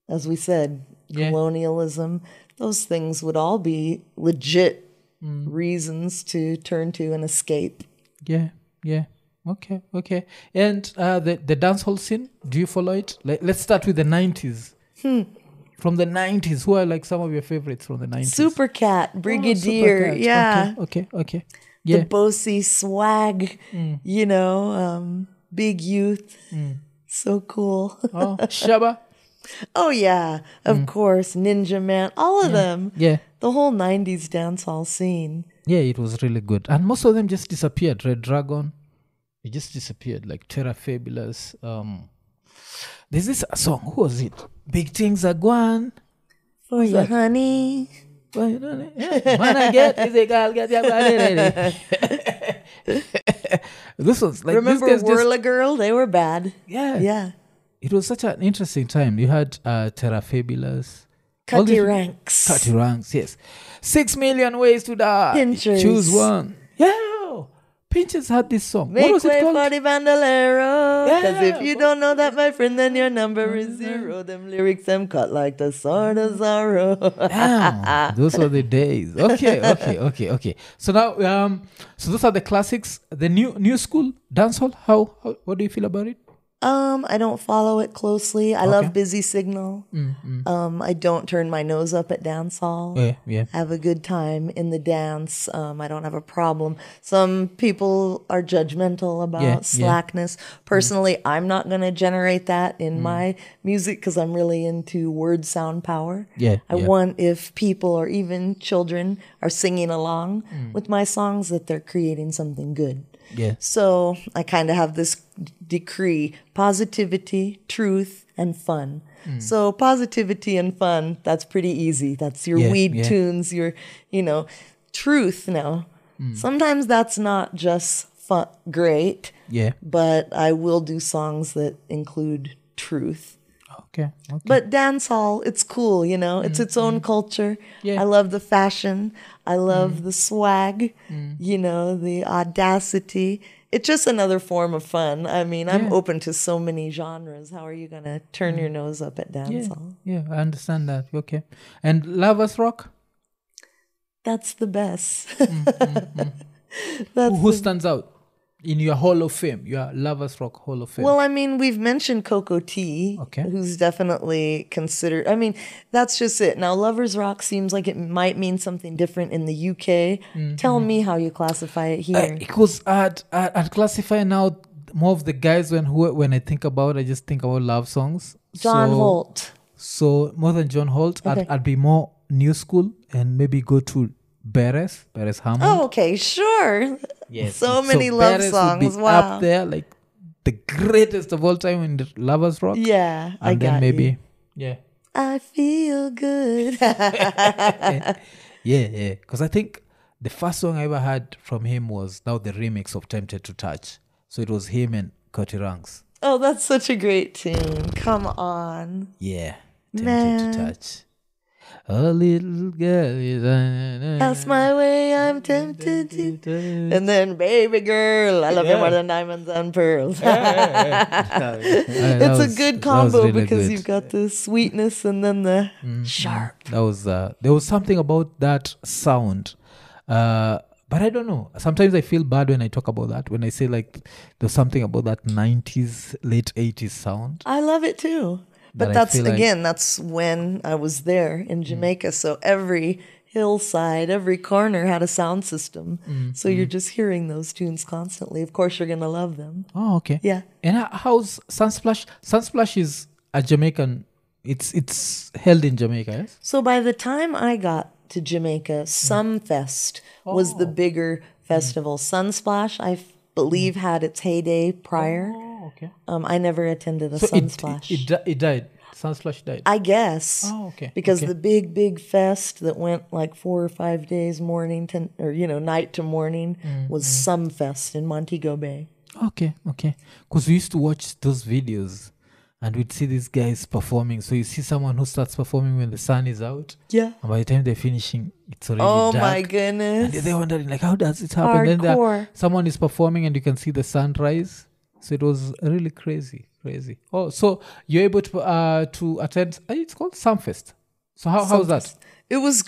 Speaker 1: as we said,
Speaker 2: Yeah.
Speaker 1: colonialism. Those things would all be legit reasons to turn to and escape.
Speaker 2: yeah, yeah. Okay, okay. And uh, the the dancehall scene, do you follow it? Like, let's start with the nineties. From the 90s. Who are like some of your favorites from the 90s?
Speaker 1: Super Cat,
Speaker 2: Oh,
Speaker 1: Brigadier,
Speaker 2: Supercat.
Speaker 1: yeah.
Speaker 2: Okay, okay, okay.
Speaker 1: The Bossy swag,
Speaker 2: Mm.
Speaker 1: you know, um, big youth. So cool.
Speaker 2: Oh, Shabba. <laughs>
Speaker 1: oh, yeah, of
Speaker 2: Mm.
Speaker 1: course. Ninja Man, all of them.
Speaker 2: Yeah.
Speaker 1: The whole 90s dancehall scene.
Speaker 2: Yeah, it was really good. And most of them just disappeared. Red Dragon, it just disappeared. Like Terror Fabulous. Um, there's this song. Who was it? Big things are gone.
Speaker 1: For you, honey.
Speaker 2: Well, you know, yeah. Man, I get is a girl get your body ready. <laughs> this was like
Speaker 1: Remember
Speaker 2: this
Speaker 1: Whirla Girl? They were bad.
Speaker 2: yeah,
Speaker 1: Yeah.
Speaker 2: It was such an interesting time. You had uh, Terror Fabulous.
Speaker 1: Cutty
Speaker 2: these-
Speaker 1: ranks.
Speaker 2: Cutty ranks, yes. Six million ways to die.
Speaker 1: Pinchers.
Speaker 2: Choose one. Yeah. Pinchers had this song. what
Speaker 1: Make
Speaker 2: was it
Speaker 1: way
Speaker 2: called?
Speaker 1: for the bandolero. Cause if you don't know that, my friend, then your number is zero. Them lyrics, them cut like the sword of Zorro.
Speaker 2: Damn, <laughs> those were the days. Okay, okay, okay, okay. So now, um, so those are the classics. The new new school dancehall. How, how what do you feel about it?
Speaker 1: Um, I don't follow it closely. I
Speaker 2: Okay.
Speaker 1: love Busy Signal. Um, I don't turn my nose up at dance hall.
Speaker 2: Yeah, yeah,
Speaker 1: have a good time in the dance. Um, I don't have a problem. Some people are judgmental about
Speaker 2: Yeah, yeah.
Speaker 1: slackness. Personally, I'm not going to generate that in my music because I'm really into word sound power.
Speaker 2: Yeah,
Speaker 1: I
Speaker 2: yeah.
Speaker 1: want if people or even children are singing along with my songs that they're creating something good.
Speaker 2: Yeah.
Speaker 1: So I kind of have this decree positivity, truth, and fun.
Speaker 2: Hmm.
Speaker 1: So positivity and fun, that's pretty easy. That's your
Speaker 2: Yeah,
Speaker 1: weed
Speaker 2: yeah.
Speaker 1: tunes, your, you know, truth now.
Speaker 2: Hmm.
Speaker 1: Sometimes that's not just fun, great,
Speaker 2: Yeah.
Speaker 1: but I will do songs that include truth.
Speaker 2: Okay. okay.
Speaker 1: But dance hall, it's cool, you know. It's mm, its own mm. culture.
Speaker 2: Mm-hmm. Yeah. Mm.
Speaker 1: I love the fashion. I love mm. the swag, you know, the audacity. It's just another form of fun. I mean, I'm
Speaker 2: Yeah.
Speaker 1: open to so many genres. How are you going to turn your nose up at dance
Speaker 2: yeah,
Speaker 1: hall?
Speaker 2: yeah, I understand that. Okay. And Lovers Rock.
Speaker 1: That's the best.
Speaker 2: Who, <laughs>
Speaker 1: That's
Speaker 2: who stands out in your Hall of Fame? Your Lovers Rock Hall of Fame.
Speaker 1: Well, I mean, we've mentioned Cocoa Tea,
Speaker 2: Okay.
Speaker 1: who's definitely considered. I mean, that's just it. Now, Lovers Rock seems like it might mean something different in the UK.
Speaker 2: Mm-hmm.
Speaker 1: Tell me how you classify it
Speaker 2: Uh,
Speaker 1: here.
Speaker 2: because I'd, I'd, I'd classify now more of the guys when who when I think about I just think about love songs.
Speaker 1: John
Speaker 2: so,
Speaker 1: Holt.
Speaker 2: So more than John Holt, I'd, I'd be more new school and maybe go to Beres, Beres Hammond.
Speaker 1: Oh, okay, sure.
Speaker 2: yes.
Speaker 1: so many love
Speaker 2: Beres would
Speaker 1: songs,
Speaker 2: be
Speaker 1: wow.
Speaker 2: Up there, like the greatest of all time in lovers rock.
Speaker 1: Yeah,
Speaker 2: and
Speaker 1: I
Speaker 2: then
Speaker 1: got
Speaker 2: maybe
Speaker 1: you.
Speaker 2: yeah.
Speaker 1: I feel good. <laughs> <laughs>
Speaker 2: yeah, yeah. Because I think the first song I ever heard from him was now the remix of Tempted to Touch. So it was him and Cutty Ranks.
Speaker 1: oh, that's such a great tune. Come on.
Speaker 2: Yeah. Tempted
Speaker 1: Man.
Speaker 2: to Touch. A little girl is.
Speaker 1: That's my way, I'm tempted to. And then, baby girl, I love you more than diamonds and pearls. <laughs> it's a good combo because you've got the sweetness and then the sharp.
Speaker 2: That was uh, there was something about that sound, uh, but I don't know. Sometimes I feel bad when I talk about that. When I say like there's something about that '90s, late '80s sound.
Speaker 1: I love it too.
Speaker 2: But
Speaker 1: But that's
Speaker 2: like-
Speaker 1: again, that's when I was there in mm. Jamaica. So every hillside, every corner had a sound system. Mm, so you're mm. just hearing those tunes constantly. Of course, you're gonna love them.
Speaker 2: Oh, okay.
Speaker 1: Yeah.
Speaker 2: And how- how's Sunsplash? Sunsplash is a Jamaican. It's it's held in Jamaica, yes.
Speaker 1: So by the time I got to Jamaica, Sumfest was the oh. bigger festival. Sunsplash, I believe, had its heyday prior.
Speaker 2: Oh, okay.
Speaker 1: Um, I never attended a
Speaker 2: So
Speaker 1: Sunsplash.
Speaker 2: it, it, it died. Sunsplash died.
Speaker 1: I guess.
Speaker 2: Oh, okay,
Speaker 1: Because
Speaker 2: okay.
Speaker 1: the big, big fest that went like four or five days, morning to, or, you know, night to morning,
Speaker 2: Mm,
Speaker 1: was Sumfest in Montego Bay.
Speaker 2: Okay, okay. Because we used to watch those videos and we'd see these guys performing. So you see someone who starts performing when the sun is out,
Speaker 1: Yeah.
Speaker 2: and by the time they're finishing, it's already
Speaker 1: Oh
Speaker 2: dark.
Speaker 1: my
Speaker 2: And they're wondering, like, how does it happen? Then
Speaker 1: Hardcore.
Speaker 2: someone is performing and you can see the sunrise. So it was really crazy, crazy. Oh, so you're able to uh, to attend, uh, it's called Sumfest. So how, how was that?
Speaker 1: It was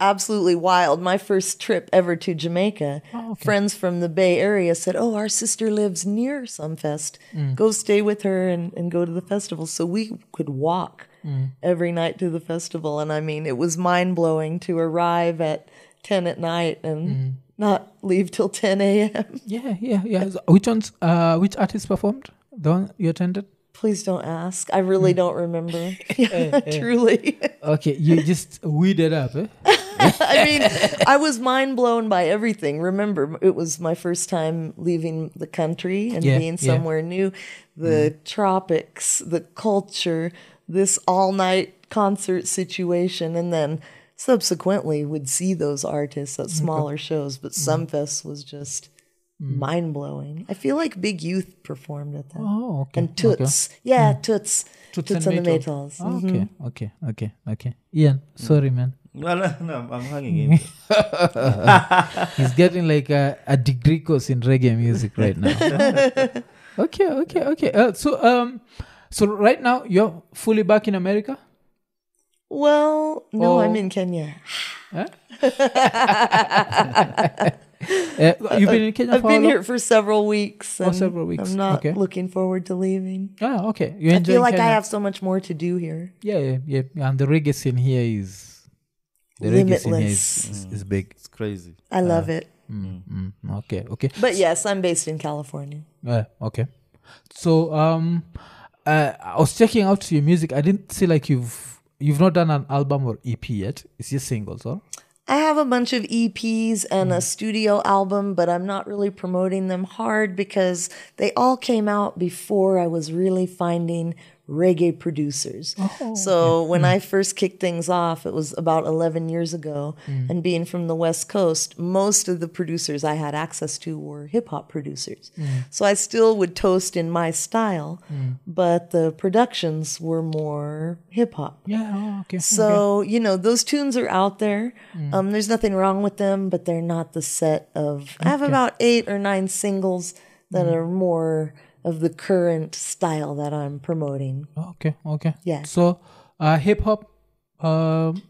Speaker 1: absolutely wild. My first trip ever to Jamaica,
Speaker 2: Oh, okay.
Speaker 1: friends from the Bay Area said, Oh, our sister lives near Sumfest.
Speaker 2: Mm.
Speaker 1: Go stay with her and, and go to the festival. So we could walk
Speaker 2: Mm.
Speaker 1: every night to the festival. And I mean, it was mind blowing to arrive at 10 at night and
Speaker 2: Mm.
Speaker 1: Not leave till 10 a.m.
Speaker 2: Yeah, yeah, yeah. So which ones? Uh, which artist performed? The one you attended?
Speaker 1: Please don't ask. I really
Speaker 2: Mm.
Speaker 1: don't remember. <laughs> <laughs> Yeah, truly.
Speaker 2: Okay, you just weeded up, eh? <laughs>
Speaker 1: I mean, I was mind blown by everything. Remember, it was my first time leaving the country and
Speaker 2: Yeah,
Speaker 1: being somewhere new. The tropics, the culture, this all night concert situation, and then subsequently would see those artists at smaller shows. But mm-hmm. Sumfest was just mm. mind blowing. I feel like Big Youth performed at that.
Speaker 2: Oh, okay.
Speaker 1: and Toots. Yeah, mm. Toots.
Speaker 2: Toots
Speaker 1: Toots,
Speaker 2: and
Speaker 1: and the
Speaker 2: Maytals.
Speaker 1: Maytals.
Speaker 2: Oh,
Speaker 1: ah, mm-hmm.
Speaker 2: okay, okay, okay, okay. Ian, mm. sorry, man.
Speaker 3: No, no, no, I'm- I'm hanging in.
Speaker 2: He's getting like a, a degree course in reggae music right now. <laughs> okay, okay, okay. Uh, so, um, so right now you're fully back in America.
Speaker 1: Well, no, I'm
Speaker 2: Oh.
Speaker 1: in Kenya. <laughs>
Speaker 2: Uh, you've been in Kenya
Speaker 1: I've
Speaker 2: for
Speaker 1: been
Speaker 2: long?
Speaker 1: here for several weeks.
Speaker 2: Oh, several weeks.
Speaker 1: I'm not
Speaker 2: Okay.
Speaker 1: looking forward to leaving.
Speaker 2: Ah, okay. You
Speaker 1: I feel like
Speaker 2: Kenya?
Speaker 1: I have so much more to do here.
Speaker 2: Yeah, yeah, yeah, yeah. And the reggae scene here is the reggae scene here is,
Speaker 1: Limitless.
Speaker 2: is, is big.
Speaker 3: It's crazy.
Speaker 1: I love it.
Speaker 2: Mm, mm, okay, okay.
Speaker 1: But yes, I'm based in California.
Speaker 2: Yeah, okay. So um uh, I was checking out your music. I didn't see like you've you've not done an album or EP yet. It's just singles, huh?
Speaker 1: I have a bunch of EPs and
Speaker 2: Mm.
Speaker 1: a studio album, but I'm not really promoting them hard because they all came out before I was really finding reggae producers.
Speaker 2: Oh,
Speaker 1: so when
Speaker 2: Mm.
Speaker 1: I first kicked things off, it was about 11 years ago.
Speaker 2: Mm.
Speaker 1: And being from the West Coast, most of the producers I had access to were hip hop producers.
Speaker 2: Mm.
Speaker 1: So I still would toast in my style, but the productions were more hip hop.
Speaker 2: Yeah, oh, okay.
Speaker 1: So, you know, those tunes are out there.
Speaker 2: Mm.
Speaker 1: Um, there's nothing wrong with them, but they're not the set of. I have about eight or nine singles that
Speaker 2: Mm.
Speaker 1: are more of the current style that I'm promoting.
Speaker 2: okay, okay.
Speaker 1: Yeah.
Speaker 2: So uh hip hop, um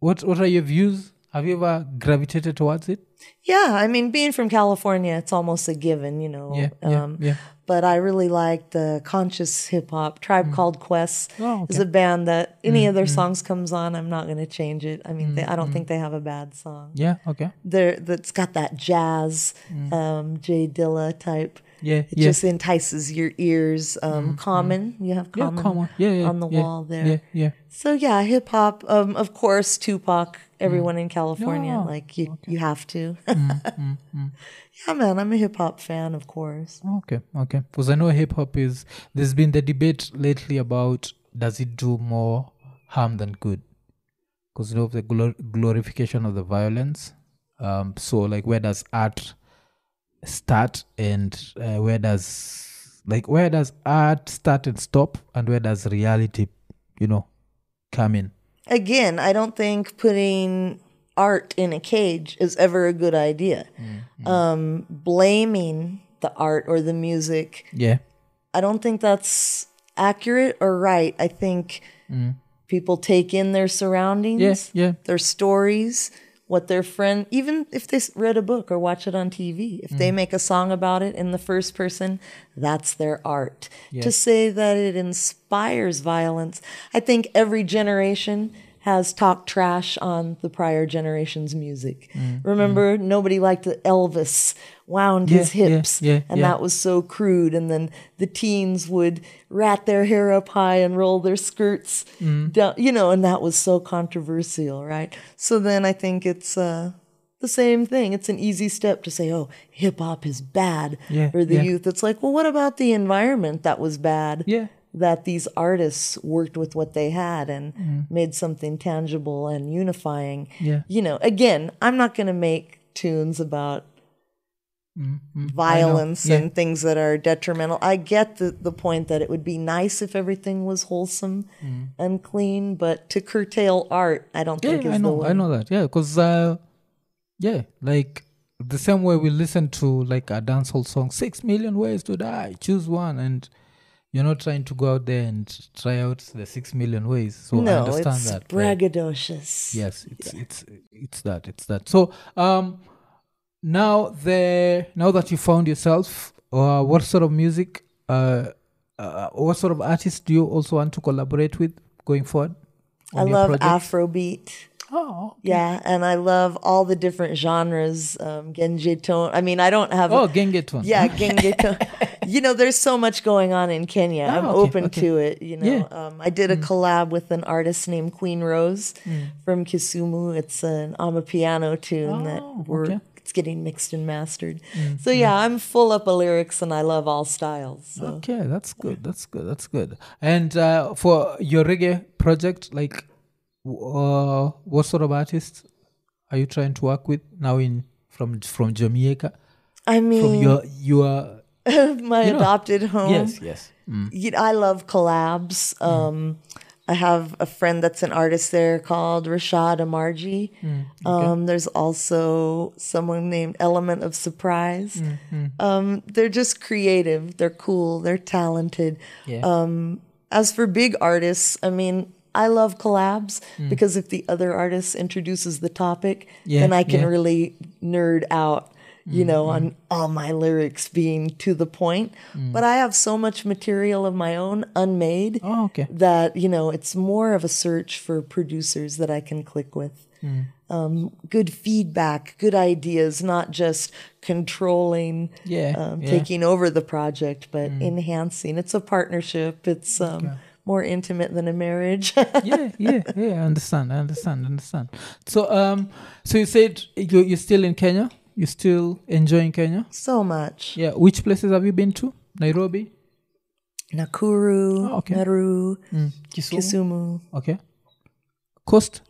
Speaker 2: what what are your views? Have you ever gravitated towards it?
Speaker 1: Yeah, I mean, being from California, it's almost a given, you know.
Speaker 2: Yeah, yeah,
Speaker 1: um,
Speaker 2: yeah.
Speaker 1: But I really like the conscious hip hop. Tribe Called Quest
Speaker 2: Oh, okay.
Speaker 1: is a band that any of their songs comes on, I'm not going to change it. I mean, they, I don't think they have a bad song.
Speaker 2: Yeah, okay.
Speaker 1: There, that's got that jazz, um, J Dilla type.
Speaker 2: Yeah,
Speaker 1: It
Speaker 2: yeah.
Speaker 1: just entices your ears. Um, Common, you have
Speaker 2: yeah,
Speaker 1: Common,
Speaker 2: on. Yeah, yeah.
Speaker 1: on the
Speaker 2: yeah,
Speaker 1: wall there.
Speaker 2: Yeah, yeah.
Speaker 1: So yeah, hip hop. Um, of course, Tupac. Everyone in California,
Speaker 2: Oh,
Speaker 1: like you, you have to.
Speaker 2: Mm, <laughs>
Speaker 1: yeah, man, I'm a hip hop fan, of course.
Speaker 2: Okay, okay. Because I know hip hop is there's been the debate lately about does it do more harm than good? Because you know the glor- glorification of the violence. Um, so like where does art start and uh, where does like where does art start and stop and where does reality, you know, come in?
Speaker 1: Again, I don't think putting art in a cage is ever a good idea. Um, blaming the art or the music
Speaker 2: Yeah,
Speaker 1: I don't think that's accurate or right. I think people take in their surroundings,
Speaker 2: yeah, yeah.
Speaker 1: their stories, what their friend, even if they read a book or watch it on TV, if they mm. make a song about it in the first person, that's their art. To say that it inspires violence, I think every generation has talked trash on the prior generation's music. Remember, nobody liked that Elvis wound his
Speaker 2: Yeah, yeah,
Speaker 1: hips,
Speaker 2: yeah,
Speaker 1: and
Speaker 2: yeah.
Speaker 1: that was so crude. And then the teens would rat their hair up high and roll their skirts
Speaker 2: Mm.
Speaker 1: down, you know, and that was so controversial, right? So then I think it's uh, the same thing. It's an easy step to say, oh, hip hop is bad.
Speaker 2: Yeah,
Speaker 1: or the
Speaker 2: yeah.
Speaker 1: youth. It's like, well, what about the environment that was bad?
Speaker 2: Yeah.
Speaker 1: That these artists worked with what they had and made something tangible and unifying.
Speaker 2: Mm. Yeah.
Speaker 1: You know, again, I'm not going to make tunes about
Speaker 2: Mm,
Speaker 1: violence
Speaker 2: Yeah.
Speaker 1: and things that are detrimental. I get the, the point that it would be nice if everything was wholesome and clean, but to curtail art, I don't think
Speaker 2: Mm. Yeah,
Speaker 1: is
Speaker 2: I
Speaker 1: the
Speaker 2: know,
Speaker 1: way.
Speaker 2: I know that. Yeah, because uh, yeah, like the same way we listen to like a dancehall song, six million ways to die, choose one, and you're not trying to go out there and try out the six million ways. So I understand
Speaker 1: it's
Speaker 2: that. right?
Speaker 1: braggadocious.
Speaker 2: Yes, it's it's it's that it's that. So um, now the now that you found yourself, uh, what sort of music, uh, uh, what sort of artists do you also want to collaborate with going forward?
Speaker 1: I love
Speaker 2: projects?
Speaker 1: Afrobeat.
Speaker 2: Oh,
Speaker 1: Yeah, and I love all the different genres. Um, Gengetone. I mean, I don't have.
Speaker 2: oh, Gengetone.
Speaker 1: Yeah, <laughs> Gengetone. You know, there's so much going on in Kenya. I'm
Speaker 2: Oh, okay,
Speaker 1: open
Speaker 2: okay.
Speaker 1: to it. You know,
Speaker 2: Yeah. Mm.
Speaker 1: um, I did a collab with an artist named Queen Rose from Kisumu. It's an Amapiano tune that
Speaker 2: Oh,
Speaker 1: we're.
Speaker 2: okay. Mm,
Speaker 1: It's getting mixed and mastered. So yeah, I'm full up of lyrics and I love all styles. So.
Speaker 2: Okay, that's good. That's good. That's good. And uh, for your reggae project, like, uh, what sort of artists are you trying to work with now in from from Jamaica?
Speaker 1: I mean, From
Speaker 2: your your <laughs>
Speaker 1: my
Speaker 2: you know,
Speaker 1: adopted home.
Speaker 2: yes yes. Mm.
Speaker 1: you know, I love collabs. Um, I have a friend that's an artist there called Rashad Amarji.
Speaker 2: Mm,
Speaker 1: Um, there's also someone named Element of Surprise.
Speaker 2: Mm,
Speaker 1: Um, they're just creative. They're cool. They're talented.
Speaker 2: Yeah.
Speaker 1: Um, as for big artists, I mean, I love collabs because if the other artist introduces the topic,
Speaker 2: Mm. Yeah,
Speaker 1: then I can
Speaker 2: yeah. Mm,
Speaker 1: really nerd out, you know, on all my lyrics being to the point.
Speaker 2: Mm.
Speaker 1: But I have so much material of my own unmade
Speaker 2: Oh, okay.
Speaker 1: that, you know, it's more of a search for producers that I can click with.
Speaker 2: Mm.
Speaker 1: Um, good feedback, good ideas, not just controlling,
Speaker 2: Yeah,
Speaker 1: um,
Speaker 2: yeah.
Speaker 1: taking over the project, but enhancing. It's a partnership. It's um, more intimate than a marriage. <laughs>
Speaker 2: yeah, yeah, yeah. I understand. I understand. I understand. So, um, so you said you you're still in Kenya. You're still enjoying Kenya.
Speaker 1: so much.
Speaker 2: Yeah. Which places have you been to? Nairobi,
Speaker 1: Nakuru,
Speaker 2: Oh, okay.
Speaker 1: Meru,
Speaker 2: mm. Kisumu.
Speaker 1: Kisumu.
Speaker 2: Okay. Coast.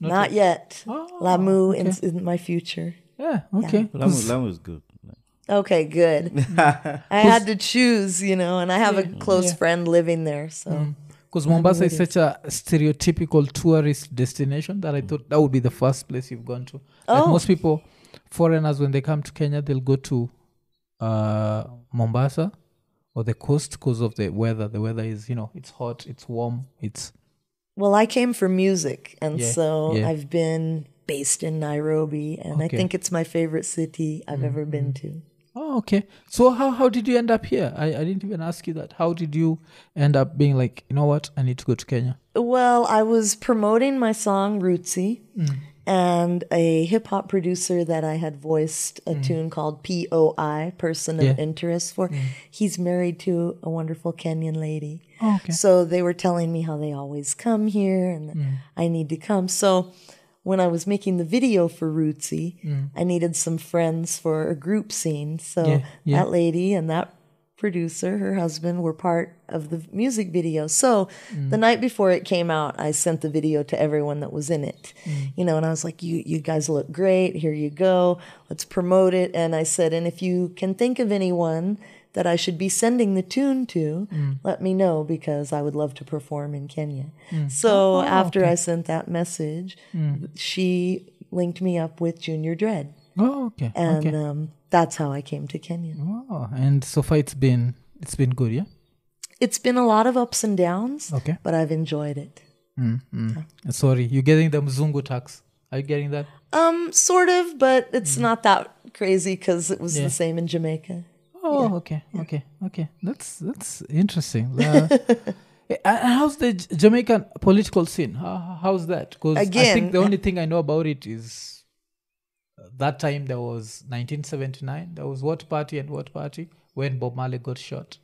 Speaker 1: Not, yet.
Speaker 2: Oh,
Speaker 1: Lamu
Speaker 2: okay.
Speaker 1: is in my future.
Speaker 2: Yeah. Okay.
Speaker 3: Lamu,
Speaker 2: 'Cause-
Speaker 3: Lamu is good.
Speaker 1: Okay, good. <laughs> Mm. I had to choose, you know, and I have a close
Speaker 2: yeah.
Speaker 1: friend living there, so mm.
Speaker 2: Because Mombasa is such a stereotypical tourist destination that I thought that would be the first place you've gone to. Like
Speaker 1: Oh.
Speaker 2: most people, foreigners, when they come to Kenya, they'll go to uh, Mombasa or the coast because of the weather. The weather is, you know, it's hot, it's warm, it's
Speaker 1: well, I came for music, and
Speaker 2: Yeah,
Speaker 1: so
Speaker 2: yeah.
Speaker 1: I've been based in Nairobi, and I think it's my favorite city I've ever been to.
Speaker 2: oh okay. So how how did you end up here? I, I didn't even ask you that. How did you end up being like, you know what, I need to go to Kenya?
Speaker 1: Well, I was promoting my song Rootsy,
Speaker 2: Mm.
Speaker 1: And a hip hop producer that I had voiced a tune called POI, Person of
Speaker 2: Mm. Yeah. Mm.
Speaker 1: Interest, for. He's married to a wonderful Kenyan lady.
Speaker 2: Oh, okay.
Speaker 1: So they were telling me how they always come here and
Speaker 2: Mm.
Speaker 1: I need to come. So when I was making the video for Rootsy, I needed some friends for a group scene. So
Speaker 2: Mm. Yeah, yeah.
Speaker 1: that lady and that producer, her husband, were part of the music video. So
Speaker 2: Mm.
Speaker 1: the night before it came out, I sent the video to everyone that was in it.
Speaker 2: Mm.
Speaker 1: You know, and I was like, You you guys look great. Here you go. Let's promote it. And I said, and if you can think of anyone that I should be sending the tune to,
Speaker 2: Mm.
Speaker 1: let me know because I would love to perform in Kenya.
Speaker 2: Mm.
Speaker 1: So
Speaker 2: Oh,
Speaker 1: after I sent that message, she linked me up with Junior Dread.
Speaker 2: Oh, okay.
Speaker 1: And
Speaker 2: okay.
Speaker 1: um, that's how I came to Kenya.
Speaker 2: Oh, and so far it's been it's been good, yeah?
Speaker 1: It's been a lot of ups and downs,
Speaker 2: Okay.
Speaker 1: but I've enjoyed it.
Speaker 2: Mm, mm. Sorry, you're getting the Mzungu tax. Are you getting that?
Speaker 1: Um, sort of, but it's not that crazy because it was
Speaker 2: Mm. Yeah.
Speaker 1: the same in Jamaica.
Speaker 2: Oh, okay, okay, okay. That's that's interesting. Uh, <laughs> eh, how's the Jamaican political scene? How, how's that? Because I think the only thing I know about it is uh, that time there was 1979. There was what party and what party when Bob Marley got shot,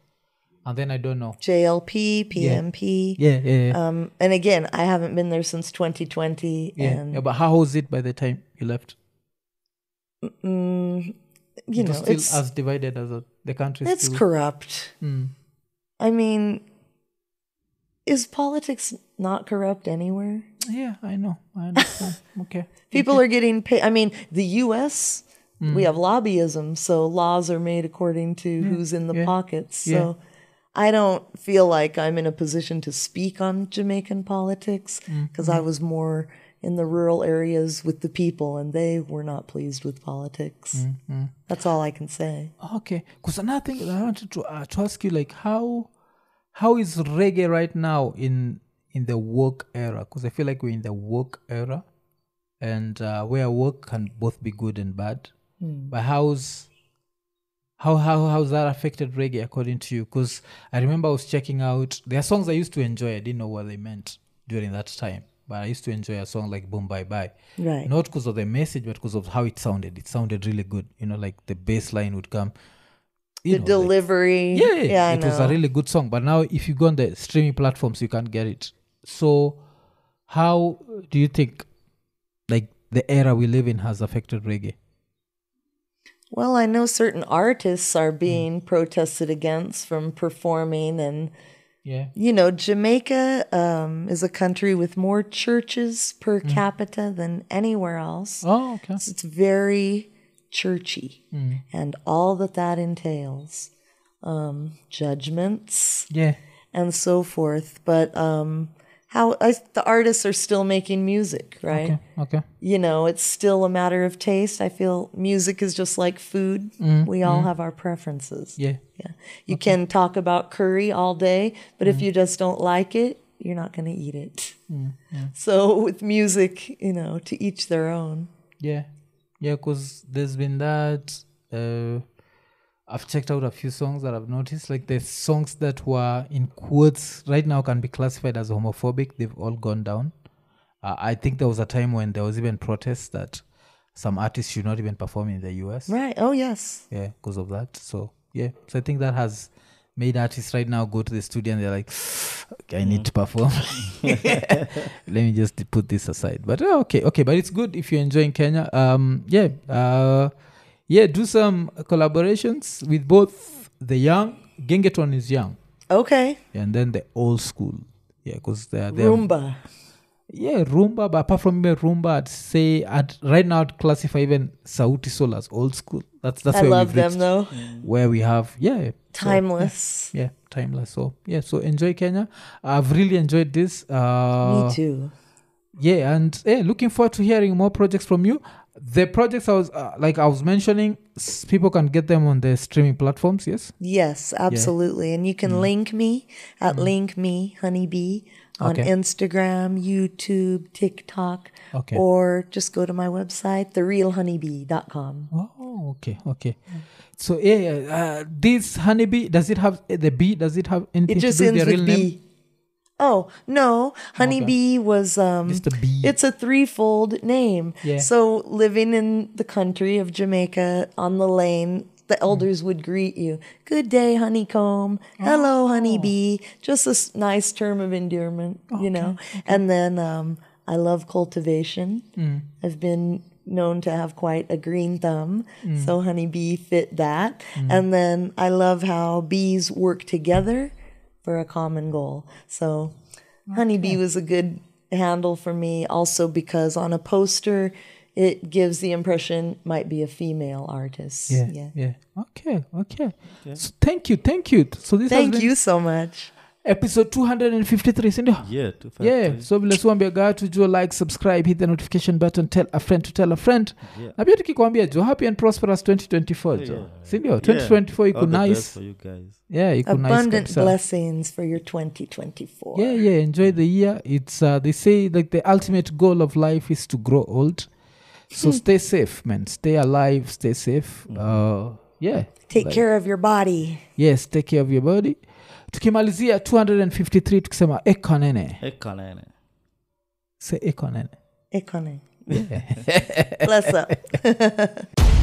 Speaker 2: and then I don't know.
Speaker 1: JLP, PNP.
Speaker 2: Yeah, yeah, yeah.
Speaker 1: Um, and again, I haven't been there since 2020.
Speaker 2: yeah.
Speaker 1: And,
Speaker 2: Yeah, But how was it by the time you left?
Speaker 1: mm, you
Speaker 2: it
Speaker 1: know,
Speaker 2: still
Speaker 1: it's,
Speaker 2: as divided as a, the country.
Speaker 1: it's
Speaker 2: still,
Speaker 1: corrupt.
Speaker 2: Mm.
Speaker 1: I mean, is politics not corrupt anywhere?
Speaker 2: Yeah, I know. I understand. okay. <laughs>
Speaker 1: People are getting paid. I mean, the U.S.
Speaker 2: Mm.
Speaker 1: we have lobbyism, so laws are made according to who's in the
Speaker 2: yeah,
Speaker 1: pockets. So
Speaker 2: yeah.
Speaker 1: I don't feel like I'm in a position to speak on Jamaican politics
Speaker 2: Mm,
Speaker 1: because I was more in the rural areas with the people, and they were not pleased with politics.
Speaker 2: Mm,
Speaker 1: That's all I can say.
Speaker 2: Okay, because another thing I wanted to uh, to ask you, like how how is reggae right now in in the work era because i feel like we're in the work era and uh, where work can both be good and bad but how's how how how's that affected reggae according to you because i remember i was checking out there are songs i used to enjoy i didn't know what they meant during that time but i used to enjoy a song like boom bye bye
Speaker 1: Right.
Speaker 2: not because of the message but because of how it sounded it sounded really good you know like the bass line would come you
Speaker 1: the
Speaker 2: know, like-
Speaker 1: delivery.
Speaker 2: yeah,
Speaker 1: yeah, I
Speaker 2: it was a really good song. But now, if you go on the streaming platforms, you can't get it. So, how do you think, like the era we live in, has affected reggae?
Speaker 1: Well, I know certain artists are being protested against from performing, and
Speaker 2: Yeah,
Speaker 1: you know, Jamaica um, is a country with more churches per
Speaker 2: Hmm.
Speaker 1: capita than anywhere else.
Speaker 2: Oh, okay.
Speaker 1: It's very churchy,
Speaker 2: Hmm.
Speaker 1: and all that that entails, um, judgments
Speaker 2: Yeah,
Speaker 1: and so forth. But um, how I, the artists are still making music, right?
Speaker 2: okay, okay.
Speaker 1: you know, it's still a matter of taste. I feel music is just like food. Mm-hmm, we all mm-hmm. have our preferences.
Speaker 2: Yeah,
Speaker 1: Yeah. You can talk about curry all day, but if mm-hmm. you just don't like it, you're not going to eat it. Mm, so with music, you know, to each their own.
Speaker 2: yeah, yeah. Because there's been that. Uh, I've checked out a few songs that I've noticed. Like the songs that were in quotes right now can be classified as homophobic. They've all gone down. Uh, I think there was a time when there was even protests that some artists should not even perform in the US.
Speaker 1: Right. Oh, yes.
Speaker 2: yeah because of that so yeah so i think that has made artists right now go to the studio and they're like okay, i need to perform <laughs> let me just put this aside but uh, okay okay but it's good if you're enjoying kenya um yeah uh yeah do some collaborations with both the young gengetone is young
Speaker 1: Okay.
Speaker 2: and then the old school yeah because they're, they're
Speaker 1: rumba.
Speaker 2: yeah rumba but apart from even rumba i'd say I'd, right now i'd classify even sauti sol as old school that's that's
Speaker 1: I
Speaker 2: where
Speaker 1: love them though.
Speaker 2: where we have yeah so,
Speaker 1: Timeless.
Speaker 2: yeah timeless so yeah so enjoy kenya i've really enjoyed this uh
Speaker 1: Me too.
Speaker 2: yeah and yeah looking forward to hearing more projects from you the projects i was uh, like i was mentioning people can get them on the streaming platforms yes
Speaker 1: Yes, absolutely. And you can link me at link me honeybee on
Speaker 2: Okay.
Speaker 1: Instagram, YouTube, TikTok,
Speaker 2: Okay.
Speaker 1: or just go to my website, therealhoneybee.com.
Speaker 2: oh okay okay so yeah, yeah uh, this honeybee does it have the bee does it have anything
Speaker 1: It just
Speaker 2: to do with
Speaker 1: ends
Speaker 2: their real
Speaker 1: with
Speaker 2: name
Speaker 1: B. Oh, no. Honeybee was um
Speaker 2: a bee
Speaker 1: it's a threefold name.
Speaker 2: Yeah.
Speaker 1: So living in the country of Jamaica on the lane,
Speaker 2: Mm.
Speaker 1: the elders would greet you. Good day, honeycomb. Hello,
Speaker 2: Oh.
Speaker 1: honeybee. Just a nice term of endearment, you know. And then um, I love cultivation.
Speaker 2: Mm.
Speaker 1: I've been known to have quite a green thumb,
Speaker 2: Mm.
Speaker 1: so honeybee fit that. And then I love how bees work together for a common goal. So honeybee was a good handle for me also because on a poster it gives the impression might be a female artist.
Speaker 2: yeah, yeah okay okay so thank you thank you so this has
Speaker 1: Thank
Speaker 2: been
Speaker 1: you so much.
Speaker 2: Episode 253 sindio
Speaker 3: yeah two five
Speaker 2: yeah so vile suambiaga tujua like subscribe hit the notification button tell a friend to tell a friend.
Speaker 3: Yeah.
Speaker 2: na pia tukikwambia jo happy and prosperous 2024 jo
Speaker 3: Yeah.
Speaker 2: sindio
Speaker 3: Yeah.
Speaker 2: 2024 iko nice. yeah iko nice
Speaker 1: blessings for your 2024.
Speaker 2: yeah yeah enjoy the year. It's uh, they say like the ultimate goal of life is to grow old. So stay safe man. Stay alive stay safe. Uh, yeah.
Speaker 1: Take
Speaker 2: Like-
Speaker 1: care of your body.
Speaker 2: yes take care of your body tukimalizia 253 tukisema ekonene
Speaker 3: ekanene
Speaker 2: se ekonene
Speaker 1: Ekone. Bless up. <laughs>